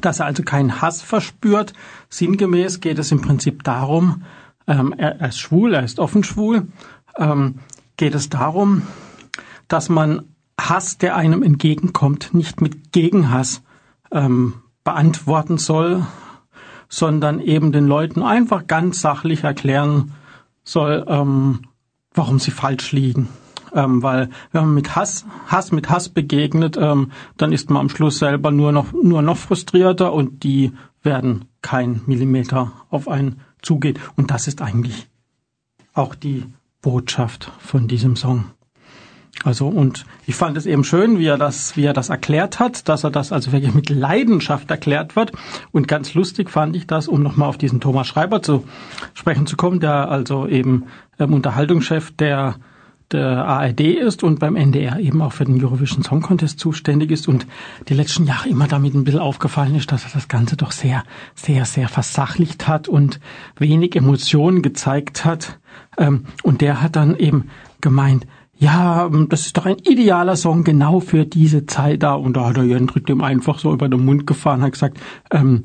dass er also keinen Hass verspürt. Sinngemäß geht es im Prinzip darum, ähm, er, ist schwul, er ist offen schwul, ähm, geht es darum, dass man Hass, der einem entgegenkommt, nicht mit Gegenhass ähm, beantworten soll, sondern eben den Leuten einfach ganz sachlich erklären soll, ähm, warum sie falsch liegen ähm, weil wenn man mit Hass, Hass mit Hass begegnet, ähm, dann ist man am Schluss selber nur noch, nur noch frustrierter und die werden kein Millimeter auf einen zugehen. Und das ist eigentlich auch die Botschaft von diesem Song. Also und ich fand es eben schön, wie er das, wie er das erklärt hat, dass er das also wirklich mit Leidenschaft erklärt wird. Und ganz lustig fand ich das, um nochmal auf diesen Thomas Schreiber zu sprechen zu kommen, der also eben ähm, Unterhaltungschef der der ARD ist und beim NDR eben auch für den Eurovision Song Contest zuständig ist und die letzten Jahre immer damit ein bisschen aufgefallen ist, dass er das Ganze doch sehr, sehr, sehr versachlicht hat und wenig Emotionen gezeigt hat. Ähm, und der hat dann eben gemeint, ja, das ist doch ein idealer Song genau für diese Zeit da. Und da hat er Jendrik dem einfach so über den Mund gefahren, hat gesagt, ähm,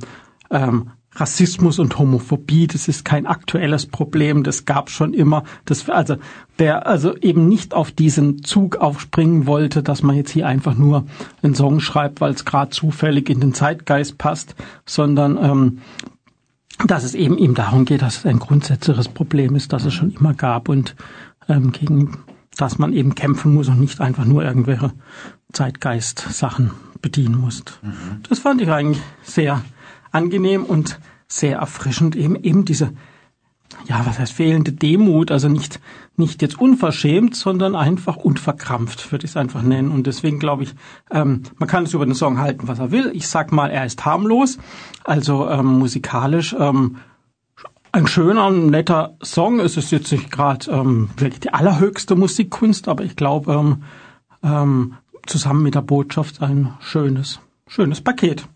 ähm, Rassismus und Homophobie, das ist kein aktuelles Problem, das gab schon immer. Das, also, der also eben nicht auf diesen Zug aufspringen wollte, dass man jetzt hier einfach nur einen Song schreibt, weil es gerade zufällig in den Zeitgeist passt, sondern ähm, dass es eben ihm darum geht, dass es ein grundsätzliches Problem ist, das es schon immer gab und ähm, gegen das man eben kämpfen muss und nicht einfach nur irgendwelche Zeitgeist-Sachen bedienen muss. Mhm. Das fand ich eigentlich sehr angenehm und sehr erfrischend eben eben diese ja, was heißt fehlende Demut, also nicht nicht jetzt unverschämt, sondern einfach unverkrampft, würde ich es einfach nennen. Und deswegen glaube ich, ähm, man kann es über den Song halten, was er will. Ich sag mal, er ist harmlos, also ähm, musikalisch ähm, ein schöner, netter Song. Es ist jetzt nicht gerade ähm, wirklich die allerhöchste Musikkunst, aber ich glaube, ähm, ähm, zusammen mit der Botschaft ein schönes, schönes Paket.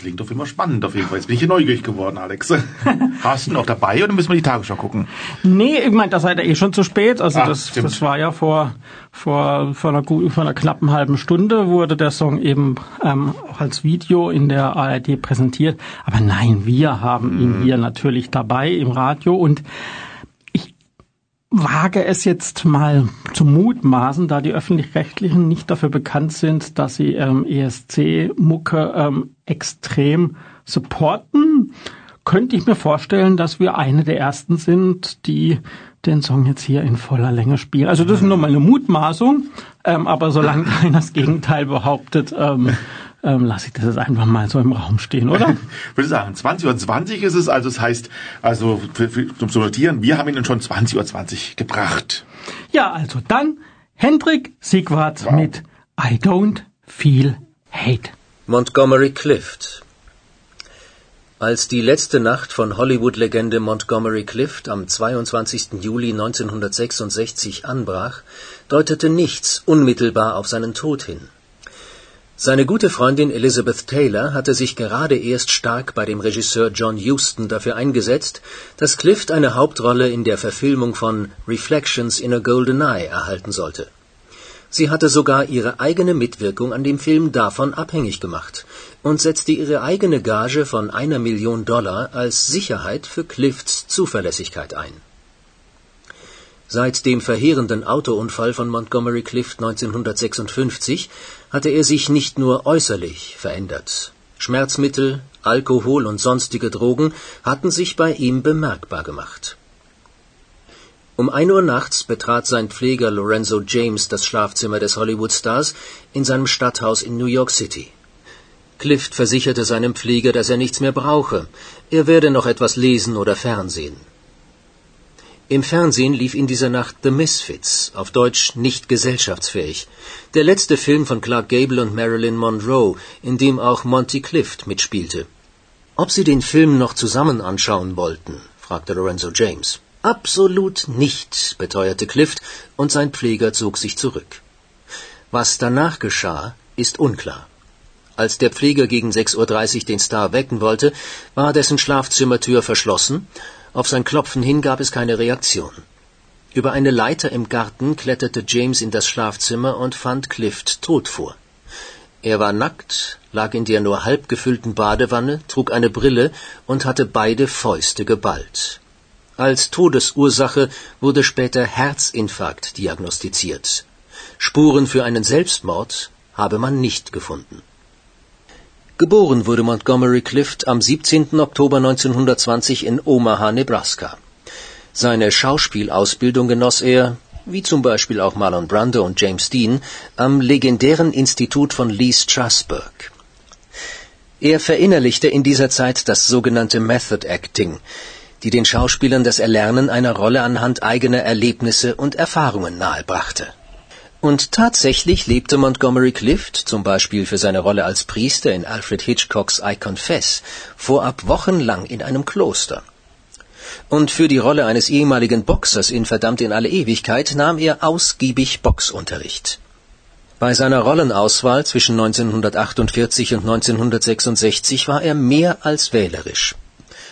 Klingt doch immer spannend auf jeden Fall. Jetzt bin ich hier neugierig geworden, Alex. Hast du noch dabei oder müssen wir die Tagesschau gucken? Nee, ich meine, da seid ihr eh schon zu spät. Also ah, das, das war ja vor, vor, vor, einer, vor einer knappen halben Stunde wurde der Song eben ähm, auch als Video in der ARD präsentiert. Aber nein, wir haben ihn mhm. hier natürlich dabei im Radio und wage es jetzt mal zu mutmaßen, da die öffentlich-rechtlichen nicht dafür bekannt sind, dass sie ähm, ESC-Mucke ähm, extrem supporten, könnte ich mir vorstellen, dass wir eine der ersten sind, die den Song jetzt hier in voller Länge spielen. Also das ist nur mal eine Mutmaßung, ähm, aber solange keiner das Gegenteil behauptet, ähm, ähm, lasse ich das jetzt einfach mal so im Raum stehen, oder? Würde sagen, 20.20 Uhr 20 ist es, also das heißt, also für, für, zum zu notieren, wir haben Ihnen schon 20.20 Uhr 20 gebracht. Ja, also dann Hendrik Siegwart wow. mit I Don't Feel Hate. Montgomery Clift. Als die letzte Nacht von Hollywood-Legende Montgomery Clift am 22. Juli 1966 anbrach, deutete nichts unmittelbar auf seinen Tod hin. Seine gute Freundin Elizabeth Taylor hatte sich gerade erst stark bei dem Regisseur John Huston dafür eingesetzt, dass Clift eine Hauptrolle in der Verfilmung von Reflections in a Golden Eye erhalten sollte. Sie hatte sogar ihre eigene Mitwirkung an dem Film davon abhängig gemacht und setzte ihre eigene Gage von einer Million Dollar als Sicherheit für Clifts Zuverlässigkeit ein. Seit dem verheerenden Autounfall von Montgomery Clift 1956 hatte er sich nicht nur äußerlich verändert. Schmerzmittel, Alkohol und sonstige Drogen hatten sich bei ihm bemerkbar gemacht. Um ein Uhr nachts betrat sein Pfleger Lorenzo James das Schlafzimmer des Hollywood-Stars in seinem Stadthaus in New York City. Clift versicherte seinem Pfleger, dass er nichts mehr brauche. Er werde noch etwas lesen oder fernsehen. Im Fernsehen lief in dieser Nacht The Misfits, auf Deutsch nicht gesellschaftsfähig. Der letzte Film von Clark Gable und Marilyn Monroe, in dem auch Monty Clift mitspielte. Ob sie den Film noch zusammen anschauen wollten, fragte Lorenzo James. Absolut nicht, beteuerte Clift, und sein Pfleger zog sich zurück. Was danach geschah, ist unklar. Als der Pfleger gegen 6.30 Uhr den Star wecken wollte, war dessen Schlafzimmertür verschlossen auf sein Klopfen hin gab es keine Reaktion. Über eine Leiter im Garten kletterte James in das Schlafzimmer und fand Clift tot vor. Er war nackt, lag in der nur halb gefüllten Badewanne, trug eine Brille und hatte beide Fäuste geballt. Als Todesursache wurde später Herzinfarkt diagnostiziert. Spuren für einen Selbstmord habe man nicht gefunden. Geboren wurde Montgomery Clift am 17. Oktober 1920 in Omaha, Nebraska. Seine Schauspielausbildung genoss er, wie zum Beispiel auch Marlon Brando und James Dean, am legendären Institut von Lee Strasberg. Er verinnerlichte in dieser Zeit das sogenannte Method Acting, die den Schauspielern das Erlernen einer Rolle anhand eigener Erlebnisse und Erfahrungen nahebrachte. Und tatsächlich lebte Montgomery Clift, zum Beispiel für seine Rolle als Priester in Alfred Hitchcocks I Confess, vorab wochenlang in einem Kloster. Und für die Rolle eines ehemaligen Boxers in Verdammt in alle Ewigkeit nahm er ausgiebig Boxunterricht. Bei seiner Rollenauswahl zwischen 1948 und 1966 war er mehr als wählerisch.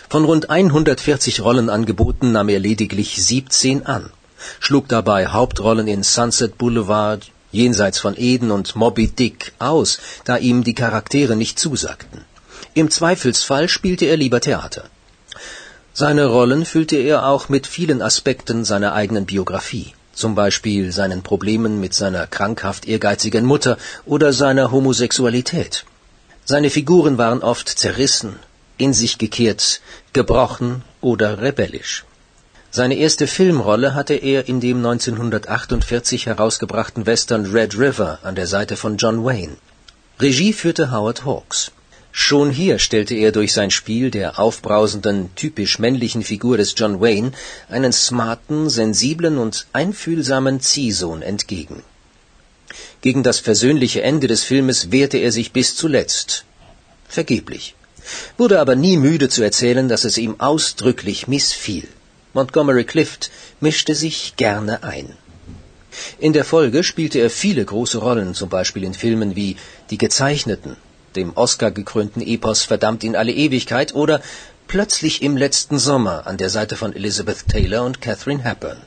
Von rund 140 Rollenangeboten nahm er lediglich 17 an schlug dabei Hauptrollen in Sunset Boulevard, Jenseits von Eden und Moby Dick aus, da ihm die Charaktere nicht zusagten. Im Zweifelsfall spielte er lieber Theater. Seine Rollen füllte er auch mit vielen Aspekten seiner eigenen Biografie, zum Beispiel seinen Problemen mit seiner krankhaft ehrgeizigen Mutter oder seiner Homosexualität. Seine Figuren waren oft zerrissen, in sich gekehrt, gebrochen oder rebellisch. Seine erste Filmrolle hatte er in dem 1948 herausgebrachten Western Red River an der Seite von John Wayne. Regie führte Howard Hawks. Schon hier stellte er durch sein Spiel der aufbrausenden, typisch männlichen Figur des John Wayne einen smarten, sensiblen und einfühlsamen Ziehsohn entgegen. Gegen das versöhnliche Ende des Filmes wehrte er sich bis zuletzt. Vergeblich. Wurde aber nie müde zu erzählen, dass es ihm ausdrücklich missfiel. Montgomery Clift mischte sich gerne ein. In der Folge spielte er viele große Rollen, zum Beispiel in Filmen wie Die Gezeichneten, dem Oscar-gekrönten Epos Verdammt in alle Ewigkeit oder Plötzlich im letzten Sommer an der Seite von Elizabeth Taylor und Catherine Hepburn.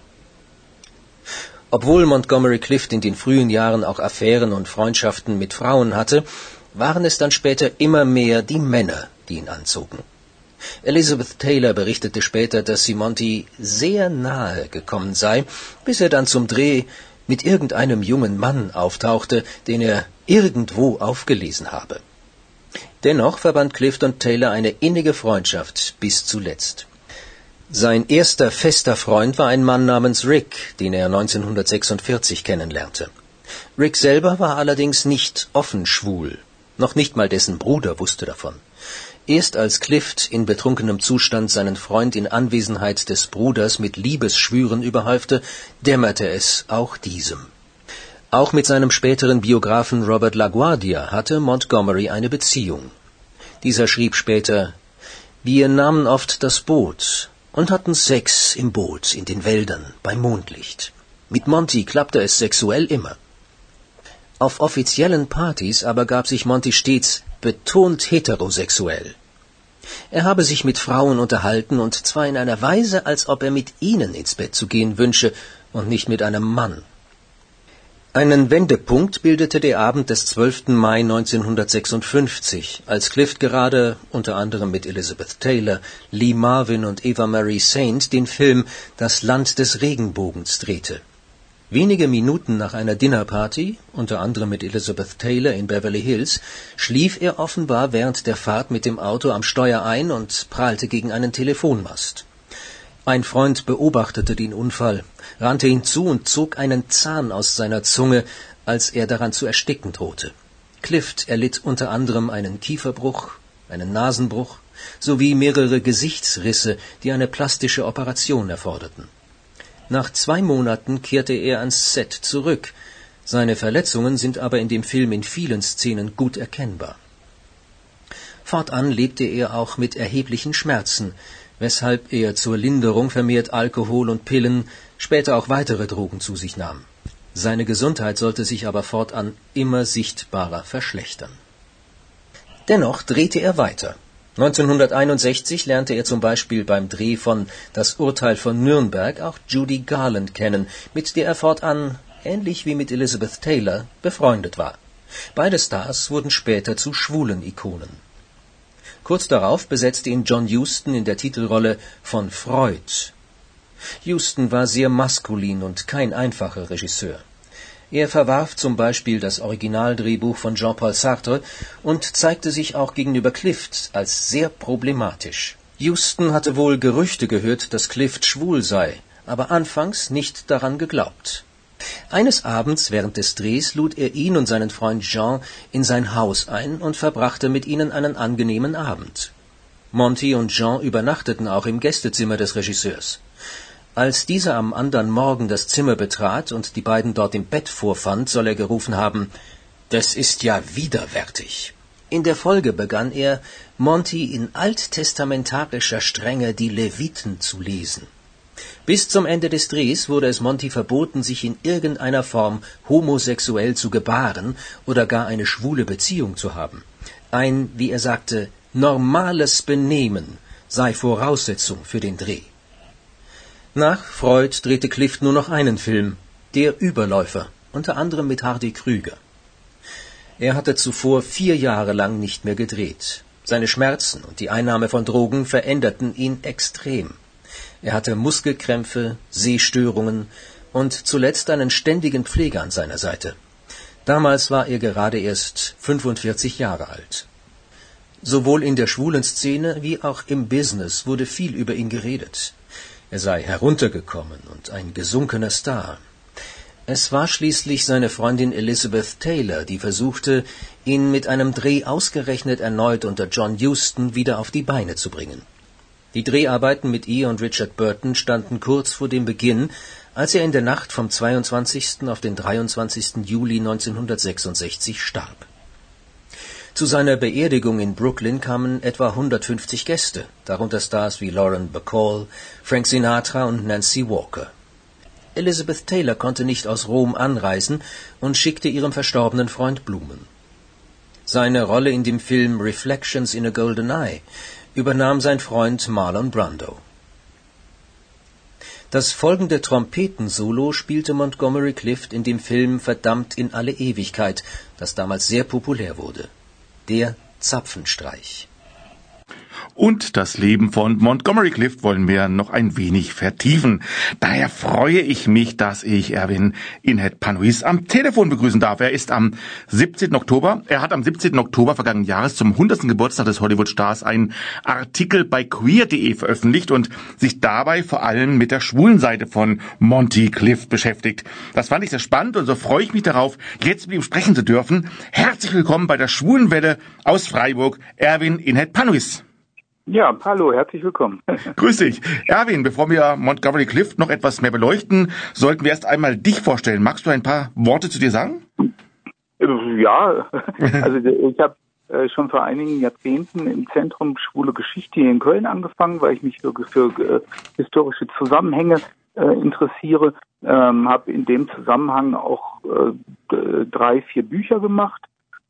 Obwohl Montgomery Clift in den frühen Jahren auch Affären und Freundschaften mit Frauen hatte, waren es dann später immer mehr die Männer, die ihn anzogen. Elizabeth Taylor berichtete später, dass sie Monty sehr nahe gekommen sei, bis er dann zum Dreh mit irgendeinem jungen Mann auftauchte, den er irgendwo aufgelesen habe. Dennoch verband Clift und Taylor eine innige Freundschaft bis zuletzt. Sein erster fester Freund war ein Mann namens Rick, den er 1946 kennenlernte. Rick selber war allerdings nicht offen schwul. Noch nicht mal dessen Bruder wusste davon. Erst als Clift in betrunkenem Zustand seinen Freund in Anwesenheit des Bruders mit Liebesschwüren überhäufte, dämmerte es auch diesem. Auch mit seinem späteren Biografen Robert LaGuardia hatte Montgomery eine Beziehung. Dieser schrieb später Wir nahmen oft das Boot und hatten Sex im Boot in den Wäldern bei Mondlicht. Mit Monty klappte es sexuell immer. Auf offiziellen Partys aber gab sich Monty stets betont heterosexuell. Er habe sich mit Frauen unterhalten und zwar in einer Weise, als ob er mit ihnen ins Bett zu gehen wünsche und nicht mit einem Mann. Einen Wendepunkt bildete der Abend des 12. Mai 1956, als Clift gerade, unter anderem mit Elizabeth Taylor, Lee Marvin und Eva Marie Saint, den Film Das Land des Regenbogens drehte. Wenige Minuten nach einer Dinnerparty, unter anderem mit Elizabeth Taylor in Beverly Hills, schlief er offenbar während der Fahrt mit dem Auto am Steuer ein und prallte gegen einen Telefonmast. Ein Freund beobachtete den Unfall, rannte hinzu und zog einen Zahn aus seiner Zunge, als er daran zu ersticken drohte. Clift erlitt unter anderem einen Kieferbruch, einen Nasenbruch sowie mehrere Gesichtsrisse, die eine plastische Operation erforderten. Nach zwei Monaten kehrte er ans Set zurück. Seine Verletzungen sind aber in dem Film in vielen Szenen gut erkennbar. Fortan lebte er auch mit erheblichen Schmerzen, weshalb er zur Linderung vermehrt Alkohol und Pillen, später auch weitere Drogen zu sich nahm. Seine Gesundheit sollte sich aber fortan immer sichtbarer verschlechtern. Dennoch drehte er weiter. 1961 lernte er zum Beispiel beim Dreh von Das Urteil von Nürnberg auch Judy Garland kennen, mit der er fortan, ähnlich wie mit Elizabeth Taylor, befreundet war. Beide Stars wurden später zu schwulen Ikonen. Kurz darauf besetzte ihn John Huston in der Titelrolle von Freud. Huston war sehr maskulin und kein einfacher Regisseur. Er verwarf zum Beispiel das Originaldrehbuch von Jean-Paul Sartre und zeigte sich auch gegenüber Clift als sehr problematisch. Huston hatte wohl Gerüchte gehört, dass Clift schwul sei, aber anfangs nicht daran geglaubt. Eines Abends während des Drehs lud er ihn und seinen Freund Jean in sein Haus ein und verbrachte mit ihnen einen angenehmen Abend. Monty und Jean übernachteten auch im Gästezimmer des Regisseurs. Als dieser am anderen Morgen das Zimmer betrat und die beiden dort im Bett vorfand, soll er gerufen haben Das ist ja widerwärtig. In der Folge begann er, Monty in alttestamentarischer Strenge die Leviten zu lesen. Bis zum Ende des Drehs wurde es Monty verboten, sich in irgendeiner Form homosexuell zu gebaren oder gar eine schwule Beziehung zu haben. Ein, wie er sagte, normales Benehmen sei Voraussetzung für den Dreh. Nach Freud drehte Clift nur noch einen Film, Der Überläufer, unter anderem mit Hardy Krüger. Er hatte zuvor vier Jahre lang nicht mehr gedreht. Seine Schmerzen und die Einnahme von Drogen veränderten ihn extrem. Er hatte Muskelkrämpfe, Sehstörungen und zuletzt einen ständigen Pfleger an seiner Seite. Damals war er gerade erst 45 Jahre alt. Sowohl in der schwulen Szene wie auch im Business wurde viel über ihn geredet. Er sei heruntergekommen und ein gesunkener Star. Es war schließlich seine Freundin Elizabeth Taylor, die versuchte, ihn mit einem Dreh ausgerechnet erneut unter John Huston wieder auf die Beine zu bringen. Die Dreharbeiten mit ihr und Richard Burton standen kurz vor dem Beginn, als er in der Nacht vom 22. auf den 23. Juli 1966 starb. Zu seiner Beerdigung in Brooklyn kamen etwa 150 Gäste, darunter Stars wie Lauren Bacall, Frank Sinatra und Nancy Walker. Elizabeth Taylor konnte nicht aus Rom anreisen und schickte ihrem verstorbenen Freund Blumen. Seine Rolle in dem Film Reflections in a Golden Eye übernahm sein Freund Marlon Brando. Das folgende Trompetensolo spielte Montgomery Clift in dem Film Verdammt in alle Ewigkeit, das damals sehr populär wurde. Der Zapfenstreich. Und das Leben von Montgomery Clift wollen wir noch ein wenig vertiefen. Daher freue ich mich, dass ich Erwin Inhet Panuis am Telefon begrüßen darf. Er ist am 17. Oktober, er hat am 17. Oktober vergangenen Jahres zum 100. Geburtstag des Hollywood-Stars einen Artikel bei queer.de veröffentlicht und sich dabei vor allem mit der schwulen Seite von Monty Clift beschäftigt. Das fand ich sehr spannend und so freue ich mich darauf, jetzt mit ihm sprechen zu dürfen. Herzlich willkommen bei der Schwulen Welle aus Freiburg, Erwin Inhet Panuis. Ja, hallo, herzlich willkommen. Grüß dich. Erwin, bevor wir Montgomery Clift noch etwas mehr beleuchten, sollten wir erst einmal dich vorstellen. Magst du ein paar Worte zu dir sagen? Ja, also ich habe äh, schon vor einigen Jahrzehnten im Zentrum Schwule Geschichte hier in Köln angefangen, weil ich mich für, für äh, historische Zusammenhänge äh, interessiere. Ähm, habe in dem Zusammenhang auch äh, drei, vier Bücher gemacht.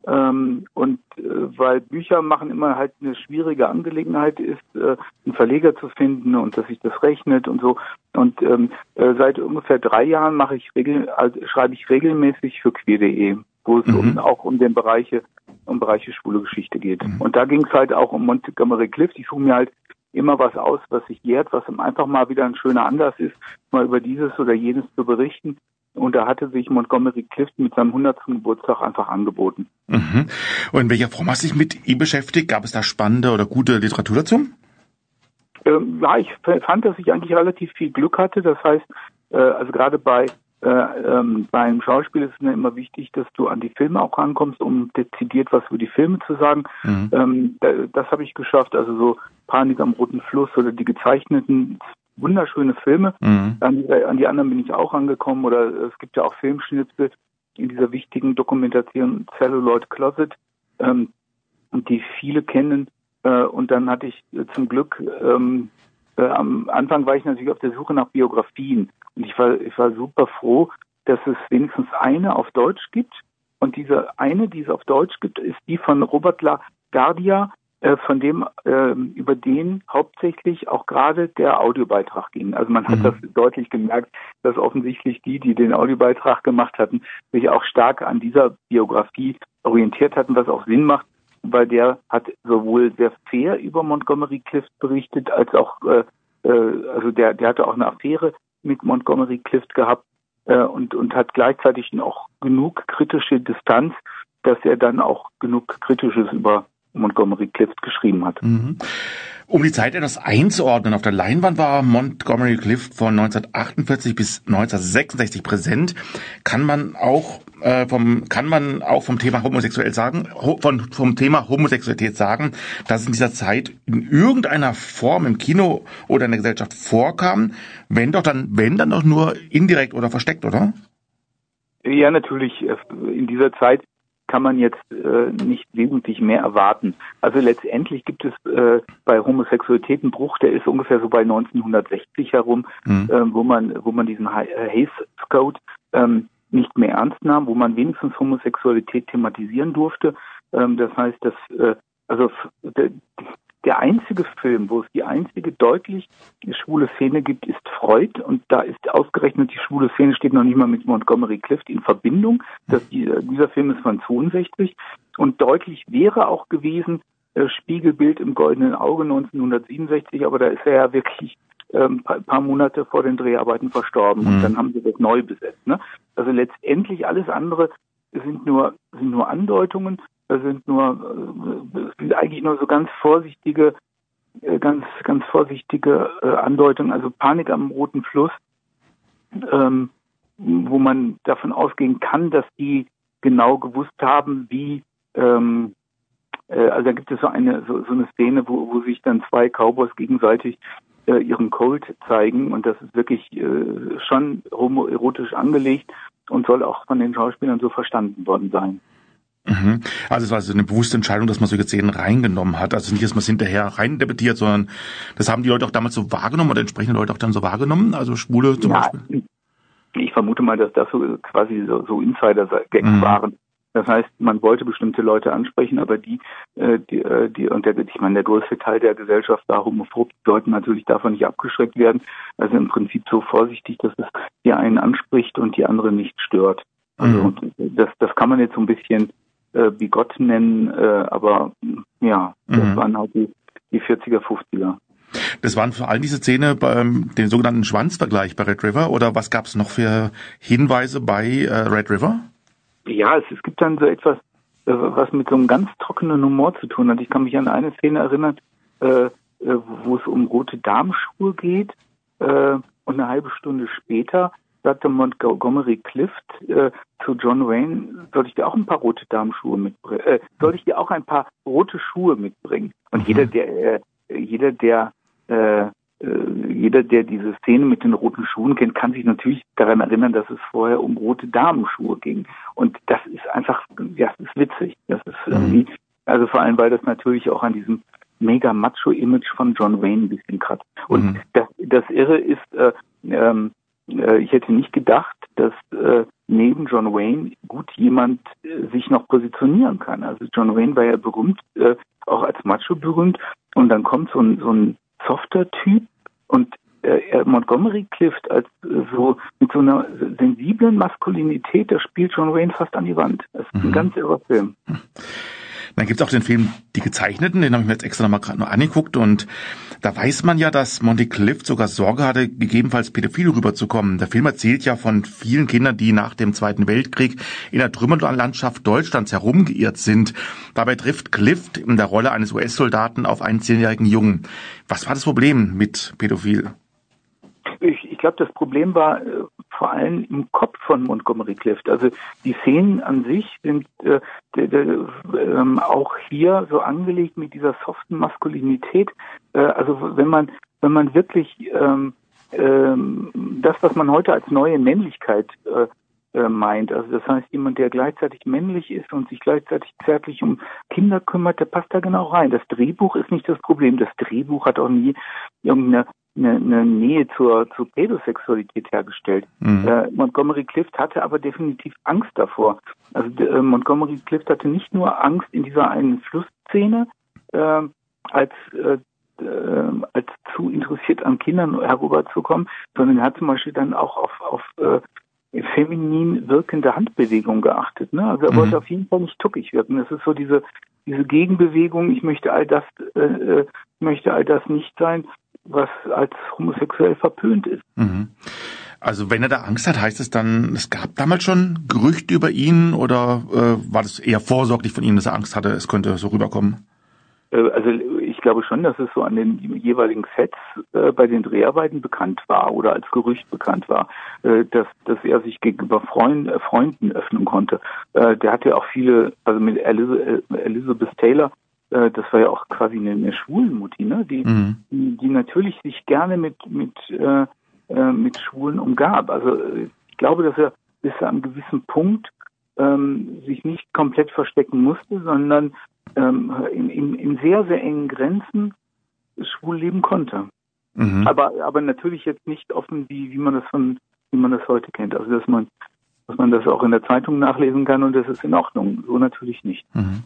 Ähm, und äh, weil Bücher machen immer halt eine schwierige Angelegenheit ist, äh, einen Verleger zu finden und dass sich das rechnet und so. Und ähm, äh, seit ungefähr drei Jahren mache ich regel, also schreibe ich regelmäßig für queer.de, wo es mhm. um, auch um den Bereiche um Bereiche schwule Geschichte geht. Mhm. Und da ging es halt auch um Montgomery Clift. Ich suche mir halt immer was aus, was sich jährt, was einfach mal wieder ein schöner Anlass ist, mal über dieses oder jenes zu berichten. Und da hatte sich Montgomery Clift mit seinem 100. Geburtstag einfach angeboten. Mhm. Und in welcher Form hast du dich mit ihm beschäftigt? Gab es da spannende oder gute Literatur dazu? Ähm, ja, ich fand, dass ich eigentlich relativ viel Glück hatte. Das heißt, äh, also gerade bei äh, ähm, beim Schauspiel ist es mir immer wichtig, dass du an die Filme auch rankommst, um dezidiert was über die Filme zu sagen. Mhm. Ähm, das habe ich geschafft. Also so Panik am Roten Fluss oder die gezeichneten wunderschöne Filme. Mhm. An, die, an, die, anderen bin ich auch angekommen. Oder es gibt ja auch Filmschnipsel in dieser wichtigen Dokumentation Celluloid Closet, ähm, die viele kennen. Äh, und dann hatte ich äh, zum Glück ähm, äh, am Anfang war ich natürlich auf der Suche nach Biografien. Und ich war, ich war super froh, dass es wenigstens eine auf Deutsch gibt. Und diese eine, die es auf Deutsch gibt, ist die von Robert LaGuardia, äh, von dem, äh, über den hauptsächlich auch gerade der Audiobeitrag ging. Also man hat mhm. das deutlich gemerkt, dass offensichtlich die, die den Audiobeitrag gemacht hatten, sich auch stark an dieser Biografie orientiert hatten, was auch Sinn macht, weil der hat sowohl sehr fair über Montgomery Clift berichtet, als auch, äh, äh, also der, der hatte auch eine Affäre mit Montgomery Clift gehabt äh, und, und hat gleichzeitig auch genug kritische Distanz, dass er dann auch genug Kritisches über Montgomery Clift geschrieben hat. Mhm. Um die Zeit etwas einzuordnen, auf der Leinwand war Montgomery Clift von 1948 bis 1966 präsent. Kann man auch äh, vom kann man auch vom Thema homosexuell sagen, ho, von, vom Thema Homosexualität sagen, dass es in dieser Zeit in irgendeiner Form im Kino oder in der Gesellschaft vorkam, wenn doch dann, wenn dann doch nur indirekt oder versteckt, oder? Ja, natürlich. In dieser Zeit kann man jetzt äh, nicht wesentlich mehr erwarten. Also letztendlich gibt es äh, bei Homosexualität einen Bruch, der ist ungefähr so bei 1960 herum, mhm. äh, wo man wo man diesen Hays Code ähm, nicht mehr ernst nahm, wo man wenigstens Homosexualität thematisieren durfte. Ähm, das heißt, dass äh, also der einzige Film, wo es die einzige deutlich schwule Szene gibt, ist Freud. Und da ist ausgerechnet die schwule Szene steht noch nicht mal mit Montgomery Clift in Verbindung. Das, dieser Film ist von 62. Und deutlich wäre auch gewesen, äh, Spiegelbild im goldenen Auge 1967, aber da ist er ja wirklich ähm, paar, paar Monate vor den Dreharbeiten verstorben. Mhm. Und dann haben sie das neu besetzt. Ne? Also letztendlich alles andere sind nur, sind nur Andeutungen. Das sind nur äh, sind eigentlich nur so ganz vorsichtige, äh, ganz ganz vorsichtige äh, Andeutungen. Also Panik am Roten Fluss, ähm, wo man davon ausgehen kann, dass die genau gewusst haben, wie ähm, äh, also da gibt es so eine so, so eine Szene, wo, wo sich dann zwei Cowboys gegenseitig äh, ihren Colt zeigen und das ist wirklich äh, schon homoerotisch angelegt und soll auch von den Schauspielern so verstanden worden sein. Mhm. Also es war also eine bewusste Entscheidung, dass man solche Szenen reingenommen hat. Also nicht, dass man es hinterher rein debatiert, sondern das haben die Leute auch damals so wahrgenommen oder entsprechende Leute auch dann so wahrgenommen, also Schwule zum ja, Beispiel. Ich vermute mal, dass das so quasi so, so Insider-Gags mhm. waren. Das heißt, man wollte bestimmte Leute ansprechen, aber die, äh, die, äh, die und der, ich meine, der größte Teil der Gesellschaft war homophob, sollten natürlich davon nicht abgeschreckt werden. Also im Prinzip so vorsichtig, dass es die einen anspricht und die anderen nicht stört. Also mhm. das, das kann man jetzt so ein bisschen äh, Bigott nennen, äh, aber ja, das mhm. waren halt die, die 40er, 50er. Das waren vor allem diese Szene beim den sogenannten Schwanzvergleich bei Red River oder was gab es noch für Hinweise bei äh, Red River? Ja, es, es gibt dann so etwas, äh, was mit so einem ganz trockenen Humor zu tun hat. Ich kann mich an eine Szene erinnern, äh, äh wo es um rote Darmschuhe geht äh, und eine halbe Stunde später sagte Montgomery Clift äh, zu John Wayne, soll ich dir auch ein paar rote Darmschuhe mitbringen? Äh, soll ich dir auch ein paar rote Schuhe mitbringen? Und mhm. jeder, der, äh, jeder, der, äh, äh, jeder, der diese Szene mit den roten Schuhen kennt, kann sich natürlich daran erinnern, dass es vorher um rote Damenschuhe ging. Und das ist einfach, ja, das ist witzig. Das ist irgendwie, mhm. also vor allem, weil das natürlich auch an diesem mega Macho-Image von John Wayne ein bisschen kratzt. Und mhm. das, das Irre ist, äh, ähm, äh, ich hätte nicht gedacht, dass äh, neben John Wayne gut jemand äh, sich noch positionieren kann. Also John Wayne war ja berühmt, äh, auch als Macho berühmt. Und dann kommt so ein, so ein softer Typ und äh, Montgomery Clift als äh, so mit so einer sensiblen Maskulinität, da spielt John Wayne fast an die Wand. Das ist ein Mhm. ganz irrer Film. Dann gibt's auch den Film Die Gezeichneten, den habe ich mir jetzt extra nochmal gerade noch angeguckt und da weiß man ja, dass Monty Clift sogar Sorge hatte, gegebenenfalls pädophil rüberzukommen. Der Film erzählt ja von vielen Kindern, die nach dem Zweiten Weltkrieg in der Trümmerlandschaft Deutschlands herumgeirrt sind. Dabei trifft Clift in der Rolle eines US-Soldaten auf einen zehnjährigen Jungen. Was war das Problem mit Pädophil? Ich, ich glaube, das Problem war äh, vor allem im Kopf von Montgomery Clift. Also die Szenen an sich sind äh, de, de, ähm, auch hier so angelegt mit dieser soften Maskulinität. Äh, also wenn man wenn man wirklich ähm, ähm, das, was man heute als neue Männlichkeit äh, äh, meint, also das heißt jemand, der gleichzeitig männlich ist und sich gleichzeitig zärtlich um Kinder kümmert, der passt da genau rein. Das Drehbuch ist nicht das Problem. Das Drehbuch hat auch nie irgendeine eine, eine Nähe zur, zur Pädosexualität hergestellt. Mhm. Äh, Montgomery Clift hatte aber definitiv Angst davor. Also äh, Montgomery Clift hatte nicht nur Angst in dieser einen Flussszene, äh, als äh, äh, als zu interessiert an Kindern herüberzukommen, sondern er hat zum Beispiel dann auch auf, auf äh, feminin wirkende Handbewegung geachtet. Ne? Also er Mhm. wollte auf jeden Fall nicht tuckig wirken. Das ist so diese diese Gegenbewegung. Ich möchte all das äh, äh, möchte all das nicht sein, was als homosexuell verpönt ist. Mhm. Also wenn er da Angst hat, heißt es dann, es gab damals schon Gerüchte über ihn oder äh, war das eher vorsorglich von ihm, dass er Angst hatte, es könnte so rüberkommen? Äh, Also ich glaube schon, dass es so an den jeweiligen Sets äh, bei den Dreharbeiten bekannt war oder als Gerücht bekannt war, äh, dass, dass er sich gegenüber Freund, äh, Freunden öffnen konnte. Äh, der hatte auch viele, also mit Elizabeth, Elizabeth Taylor, äh, das war ja auch quasi eine, eine Schwulenmutti, ne? die, Mhm. die, die natürlich sich gerne mit, mit, äh, äh, mit Schwulen umgab. Also äh, ich glaube, dass er bis zu einem gewissen Punkt ähm, sich nicht komplett verstecken musste, sondern ähm, in, in, in sehr, sehr engen Grenzen schwul leben konnte. Mhm. Aber, aber natürlich jetzt nicht offen, wie, wie man das von, wie man das heute kennt. Also dass man, dass man das auch in der Zeitung nachlesen kann und das ist in Ordnung. So natürlich nicht. Mhm.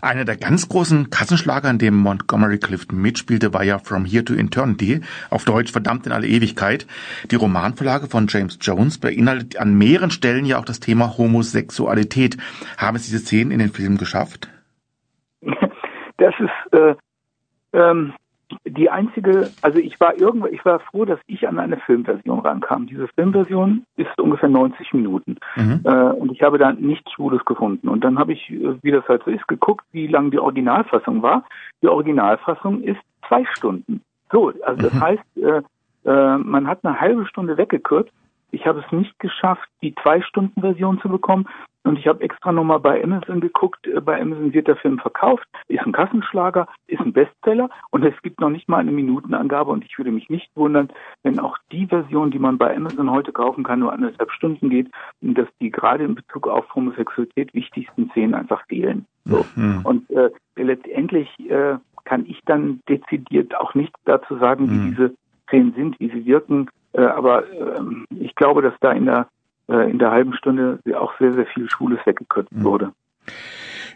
Einer der ganz großen Kassenschlager, in dem Montgomery Clift mitspielte, war ja From Here to Eternity, auf Deutsch verdammt in alle Ewigkeit. Die Romanvorlage von James Jones beinhaltet an mehreren Stellen ja auch das Thema Homosexualität. Haben es diese Szenen in den Film geschafft? Das ist äh, ähm, die einzige, also ich war irgendwann, ich war froh, dass ich an eine Filmversion rankam. Diese Filmversion ist ungefähr 90 Minuten. Mhm. Äh, und ich habe da nichts Schwules gefunden. Und dann habe ich, äh, wie das halt so ist, geguckt, wie lang die Originalfassung war. Die Originalfassung ist zwei Stunden. So, also das Mhm. heißt, äh, äh, man hat eine halbe Stunde weggekürzt. Ich habe es nicht geschafft, die Zwei-Stunden-Version zu bekommen. Und ich habe extra nochmal bei Amazon geguckt. Äh, Bei Amazon wird der Film verkauft, ist ein Kassenschlager, ist ein Bestseller und es gibt noch nicht mal eine Minutenangabe. Und ich würde mich nicht wundern, wenn auch die Version, die man bei Amazon heute kaufen kann, nur anderthalb Stunden geht, und dass die gerade in Bezug auf Homosexualität wichtigsten Szenen einfach fehlen. So. Mhm. Und äh, letztendlich äh, kann ich dann dezidiert auch nicht dazu sagen, wie Mhm. diese Szenen sind, wie sie wirken. Äh, aber ähm, ich glaube, dass da in der äh, in der halben Stunde auch sehr, sehr viel Schwules weggekürzt Mhm. wurde.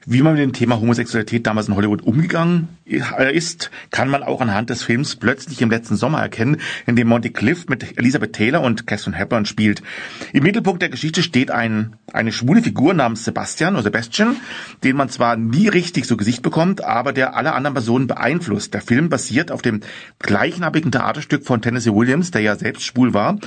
Wie man mit dem Thema Homosexualität damals in Hollywood umgegangen ist, kann man auch anhand des Films plötzlich im letzten Sommer erkennen, in dem Monty Clift mit Elizabeth Taylor und Catherine Hepburn spielt. Im Mittelpunkt der Geschichte steht ein, eine schwule Figur namens Sebastian oder Sebastian, den man zwar nie richtig zu Gesicht bekommt, aber der alle anderen Personen beeinflusst. Der Film basiert auf dem gleichnamigen Theaterstück von Tennessee Williams, der ja selbst schwul war.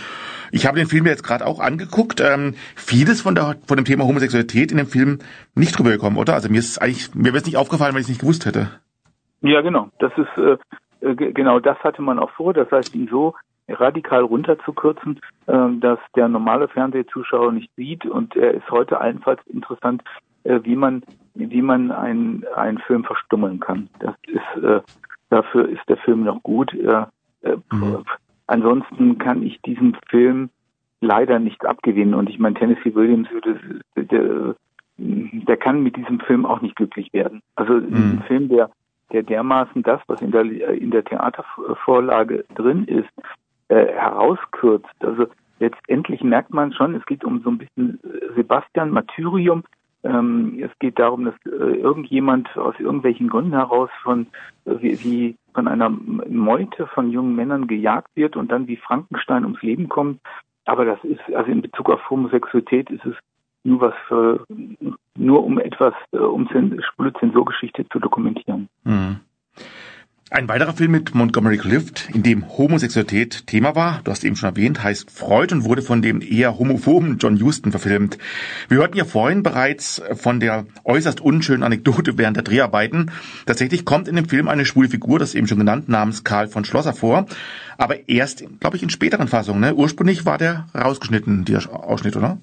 Ich habe den Film jetzt gerade auch angeguckt. Ähm, vieles von, der, von dem Thema Homosexualität in dem Film nicht rübergekommen, oder? Also mir ist eigentlich, mir wäre es nicht aufgefallen, wenn ich es nicht gewusst hätte. Ja, genau. Das ist äh, äh, ge- genau das hatte man auch vor. Das heißt, ihn so radikal runterzukürzen, äh, dass der normale Fernsehzuschauer nicht sieht. Und er ist heute allenfalls interessant, äh, wie man wie man einen einen Film verstummeln kann. Das ist äh, dafür ist der Film noch gut. Äh, äh, Mhm. Ansonsten kann ich diesem Film leider nichts abgewinnen. Und ich meine, Tennessee Williams würde der, kann mit diesem Film auch nicht glücklich werden. Also ein Film, der, der dermaßen das, was in der, in der Theatervorlage drin ist, äh, herauskürzt. Also letztendlich merkt man schon, es geht um so ein bisschen Sebastian Martyrium. Ähm, es geht darum, dass äh, irgendjemand aus irgendwelchen Gründen heraus von äh, wie von einer Meute von jungen Männern gejagt wird und dann wie Frankenstein ums Leben kommt. Aber das ist, also in Bezug auf Homosexualität ist es nur was für, nur um etwas, äh, um schwule Zensurgeschichte zu dokumentieren. Mhm. Ein weiterer Film mit Montgomery Clift, in dem Homosexualität Thema war, du hast eben schon erwähnt, heißt Freud und wurde von dem eher homophoben John Huston verfilmt. Wir hörten ja vorhin bereits von der äußerst unschönen Anekdote während der Dreharbeiten. Tatsächlich kommt in dem Film eine schwule Figur, das eben schon genannt, namens Karl von Schlosser vor, aber erst, glaube ich, in späteren Fassungen. Ne? Ursprünglich war der rausgeschnitten, dieser Ausschnitt, oder?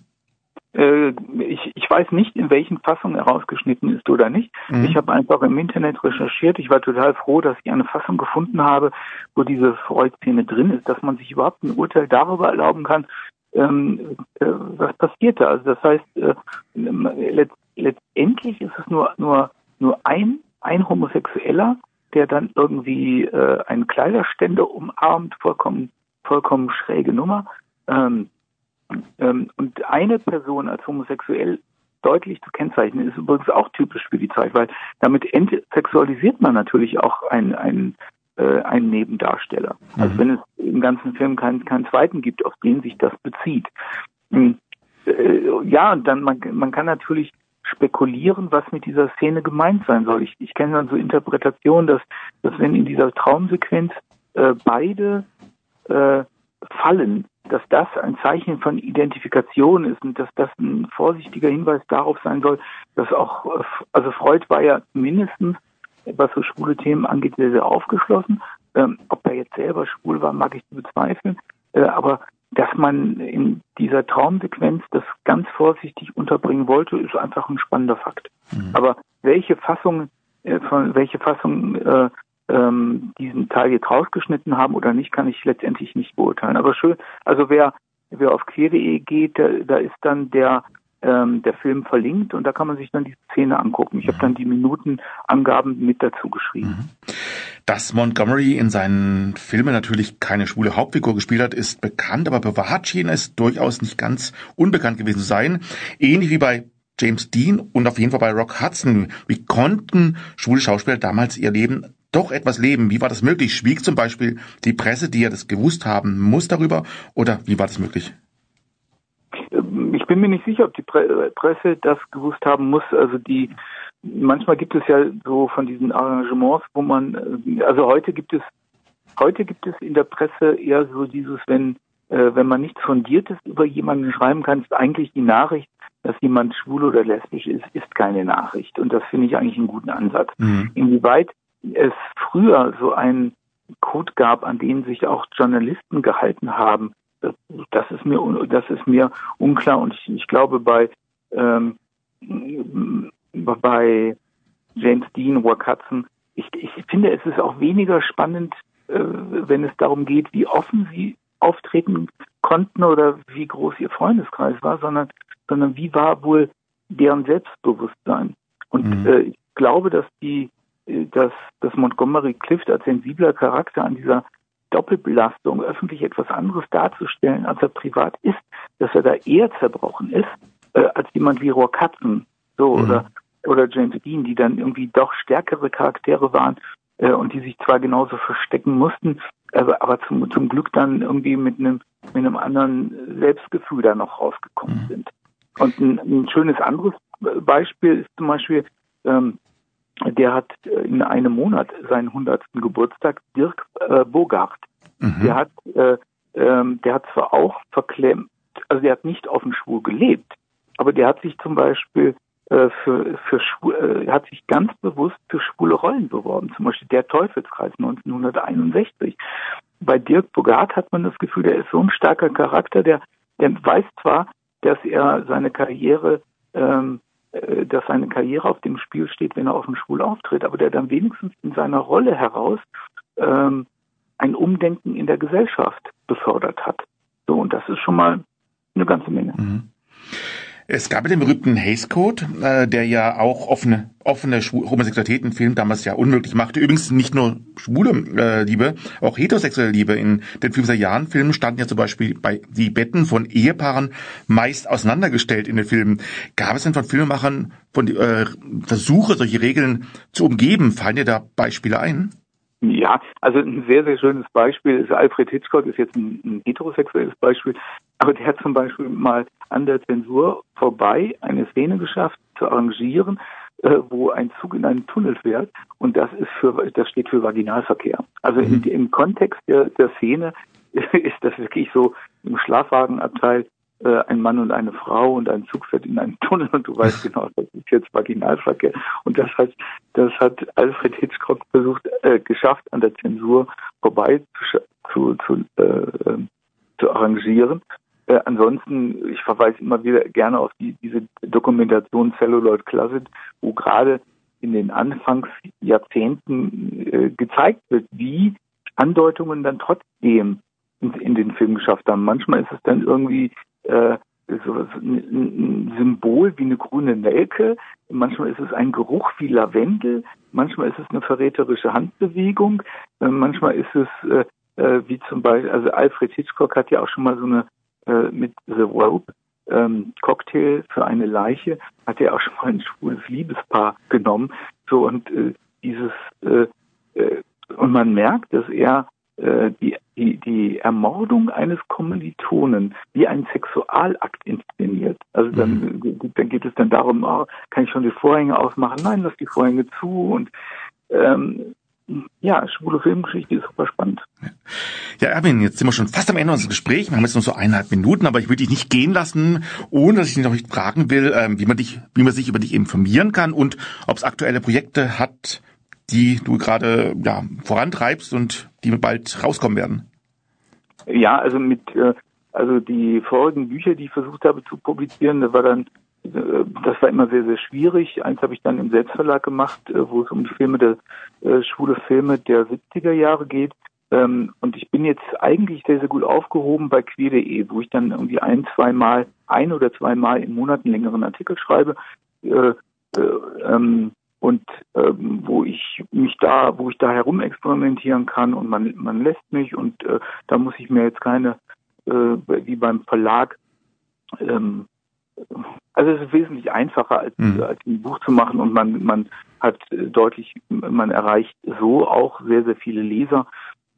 Äh, ich, ich weiß nicht, in welchen Fassungen er rausgeschnitten ist oder nicht. Mhm. Ich habe einfach im Internet recherchiert. Ich war total froh, dass ich eine Fassung gefunden habe, wo diese Freud-Szene drin ist, dass man sich überhaupt ein Urteil darüber erlauben kann, ähm, äh, was passiert da. Also das heißt, äh, let, letztendlich ist es nur nur nur ein ein Homosexueller, der dann irgendwie äh, einen Kleiderständer umarmt, vollkommen vollkommen schräge Nummer. Ähm, ähm, und eine Person als homosexuell deutlich zu kennzeichnen, ist übrigens auch typisch für die Zeit, weil damit entsexualisiert man natürlich auch einen, einen, äh, einen Nebendarsteller. Mhm. Also wenn es im ganzen Film keinen, keinen zweiten gibt, auf den sich das bezieht. Mhm. Äh, ja, und dann man, man kann natürlich spekulieren, was mit dieser Szene gemeint sein soll. Ich, ich kenne dann so Interpretationen, dass, dass wenn in dieser Traumsequenz äh, beide äh, fallen, dass das ein Zeichen von Identifikation ist und dass das ein vorsichtiger Hinweis darauf sein soll, dass auch, also Freud war ja mindestens, was so schwule Themen angeht, sehr, sehr aufgeschlossen. Ähm, ob er jetzt selber schwul war, mag ich bezweifeln. Äh, aber dass man in dieser Traumsequenz das ganz vorsichtig unterbringen wollte, ist einfach ein spannender Fakt. Mhm. Aber welche Fassung, äh, von welche Fassung äh, ähm, diesen Teil jetzt rausgeschnitten haben oder nicht, kann ich letztendlich nicht beurteilen. Aber schön, also wer, wer auf queer.de geht, da, da ist dann der ähm, der Film verlinkt und da kann man sich dann die Szene angucken. Ich habe dann die Minutenangaben mit dazu geschrieben. Mhm. Dass Montgomery in seinen Filmen natürlich keine schwule Hauptfigur gespielt hat, ist bekannt, aber bewahrt schien es durchaus nicht ganz unbekannt gewesen zu sein. Ähnlich wie bei James Dean und auf jeden Fall bei Rock Hudson. Wie konnten schwule Schauspieler damals ihr Leben doch etwas leben. Wie war das möglich? Schwieg zum Beispiel die Presse, die ja das gewusst haben muss darüber? Oder wie war das möglich? Ähm, ich bin mir nicht sicher, ob die Presse das gewusst haben muss. Also die, manchmal gibt es ja so von diesen Arrangements, wo man, äh, also heute gibt es, heute gibt es in der Presse eher so dieses, wenn, äh, wenn man nichts Fundiertes über jemanden schreiben kann, ist eigentlich die Nachricht, dass jemand schwul oder lesbisch ist, ist keine Nachricht. Und das finde ich eigentlich einen guten Ansatz. Mhm. Inwieweit es früher so einen Code gab, an den sich auch Journalisten gehalten haben, das, ist mir das ist mir unklar und ich, ich glaube bei ähm, bei James Dean, Hudson, ich, ich finde es ist auch weniger spannend, äh, wenn es darum geht, wie offen sie auftreten konnten oder wie groß ihr Freundeskreis war, sondern sondern wie war wohl deren Selbstbewusstsein. Und mhm. äh, ich glaube, dass die dass, dass Montgomery Clift als sensibler Charakter an dieser Doppelbelastung, öffentlich etwas anderes darzustellen, als er privat ist, dass er da eher zerbrochen ist, äh, als jemand wie Rohr Katzen, so, mhm. oder, oder James Dean, die dann irgendwie doch stärkere Charaktere waren, äh, und die sich zwar genauso verstecken mussten, aber, aber zum, zum Glück dann irgendwie mit einem, mit einem anderen Selbstgefühl da noch rausgekommen mhm. sind. Und ein, ein schönes anderes Beispiel ist zum Beispiel, ähm, der hat äh, in einem Monat seinen 100. Geburtstag, Dirk äh, Bogart. Mhm. Der hat, äh, ähm, der hat zwar auch verklemmt, also der hat nicht offen schwul gelebt, aber der hat sich zum Beispiel äh, für, für schwul, äh, hat sich ganz bewusst für schwule Rollen beworben, zum Beispiel der Teufelskreis 1961. Bei Dirk Bogart hat man das Gefühl, der ist so ein starker Charakter, der, der weiß zwar, dass er seine Karriere ähm, äh, dass seine Karriere auf dem Spiel steht, wenn er auf dem Schwul auftritt, aber der dann wenigstens in seiner Rolle heraus ähm, ein Umdenken in der Gesellschaft befördert hat. So, und das ist schon mal eine ganze Menge. Mhm. Es gab ja den berühmten Hays Code, äh, der ja auch offene, offene Homosexualität im Film damals ja unmöglich machte. Übrigens nicht nur schwule äh, Liebe, auch heterosexuelle Liebe. In den 50er Jahren Filmen standen ja zum Beispiel bei die Betten von Ehepaaren meist auseinandergestellt in den Filmen. Gab es denn von Filmemachern von äh, Versuche, solche Regeln zu umgeben? Fallen dir da Beispiele ein? Ja, also ein sehr, sehr schönes Beispiel ist Alfred Hitchcock, ist jetzt ein, ein heterosexuelles Beispiel, aber der hat zum Beispiel mal an der Zensur vorbei eine Szene geschafft zu arrangieren, äh, wo ein Zug in einen Tunnel fährt und das ist für das steht für Vaginalverkehr. Also mhm. in, im Kontext der, der Szene ist das wirklich so im Schlafwagenabteil äh, ein Mann und eine Frau und ein Zug fährt in einen Tunnel und du weißt genau, das ist jetzt Vaginalverkehr. Und das hat, das hat Alfred Hitchcock versucht, äh, geschafft, an der Zensur vorbei zu, zu, äh, ähm, zu arrangieren. Äh, ansonsten, ich verweise immer wieder gerne auf die, diese Dokumentation Celluloid Closet, wo gerade in den Anfangsjahrzehnten äh, gezeigt wird, wie Andeutungen dann trotzdem in, in den Film geschafft haben. Manchmal ist es dann irgendwie äh, so ein Symbol wie eine grüne Nelke, manchmal ist es ein Geruch wie Lavendel, manchmal ist es eine verräterische Handbewegung, äh, manchmal ist es äh, äh, wie zum Beispiel, also Alfred Hitchcock hat ja auch schon mal so eine äh, mit The Rope ähm, Cocktail für eine Leiche, hat er auch schon mal ein schwules Liebespaar genommen. So und äh, dieses äh, äh, und man merkt, dass er äh, die, die, die Ermordung eines Kommilitonen wie ein Sexualakt inszeniert. Also dann, mhm. dann geht es dann darum, oh, kann ich schon die Vorhänge ausmachen? Nein, lass die Vorhänge zu und ähm, ja, schwule Filmgeschichte ist super spannend. Ja, Erwin, jetzt sind wir schon fast am Ende unseres Gesprächs. Wir haben jetzt noch so eineinhalb Minuten, aber ich würde dich nicht gehen lassen, ohne dass ich dich noch nicht fragen will, ähm, wie man dich, wie man sich über dich informieren kann und ob es aktuelle Projekte hat, die du gerade ja, vorantreibst und die bald rauskommen werden. Ja, also mit äh, also die vorigen Bücher, die ich versucht habe zu publizieren, da war dann das war immer sehr, sehr schwierig. Eins habe ich dann im Selbstverlag gemacht, äh, wo es um die Filme der äh, schwule Filme der 70er Jahre geht. Ähm, und ich bin jetzt eigentlich sehr, sehr gut aufgehoben bei queer.de, wo ich dann irgendwie ein, zwei Mal, ein oder zwei Mal im Monat einen längeren Artikel schreibe. Äh, äh, ähm, und ähm, wo ich mich da, wo ich da herumexperimentieren kann und man man lässt mich und äh, da muss ich mir jetzt keine äh, wie beim Verlag ähm, also es ist wesentlich einfacher als, mhm. als ein Buch zu machen und man man hat deutlich man erreicht so auch sehr sehr viele Leser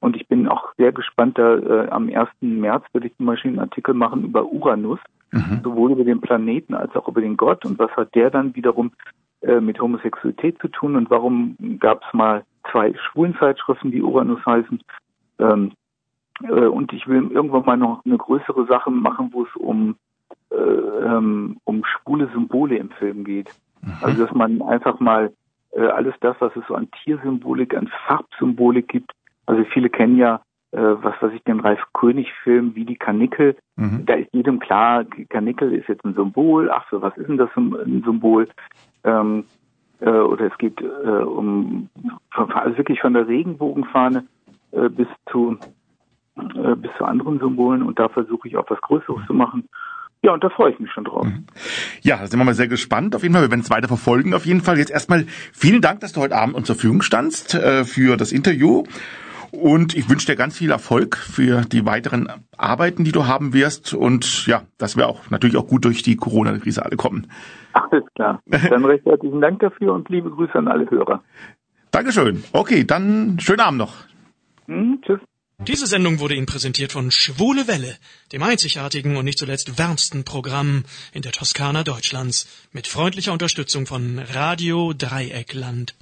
und ich bin auch sehr gespannt da äh, am 1. März werde ich zum Beispiel einen Artikel machen über Uranus mhm. sowohl über den Planeten als auch über den Gott und was hat der dann wiederum äh, mit Homosexualität zu tun und warum gab es mal zwei Schwulenzeitschriften, die Uranus heißen. Ähm, äh, und ich will irgendwann mal noch eine größere Sache machen, wo es um, äh, ähm, um schwule Symbole im Film geht. Mhm. Also dass man einfach mal äh, alles das, was es so an Tiersymbolik, an Farbsymbolik gibt. Also viele kennen ja äh, was weiß ich, den Ralf König-Film wie die Kanickel. Mhm. Da ist jedem klar, Kanickel ist jetzt ein Symbol. Ach so, was ist denn das ein Symbol? Ähm, äh, oder es geht äh, um, also wirklich von der Regenbogenfahne äh, bis zu äh, bis zu anderen Symbolen und da versuche ich auch was Größeres zu machen. Ja, und da freue ich mich schon drauf. Mhm. Ja, da sind wir mal sehr gespannt. Auf jeden Fall, wir werden es weiter verfolgen. Auf jeden Fall jetzt erstmal vielen Dank, dass du heute Abend uns zur Verfügung standst äh, für das Interview. Und ich wünsche dir ganz viel Erfolg für die weiteren Arbeiten, die du haben wirst. Und ja, dass wir auch natürlich auch gut durch die Corona-Krise alle kommen. Alles klar. Dann recht herzlichen Dank dafür und liebe Grüße an alle Hörer. Dankeschön. Okay, dann schönen Abend noch. Hm, tschüss. Diese Sendung wurde Ihnen präsentiert von Schwule Welle, dem einzigartigen und nicht zuletzt wärmsten Programm in der Toskana Deutschlands, mit freundlicher Unterstützung von Radio Dreieckland.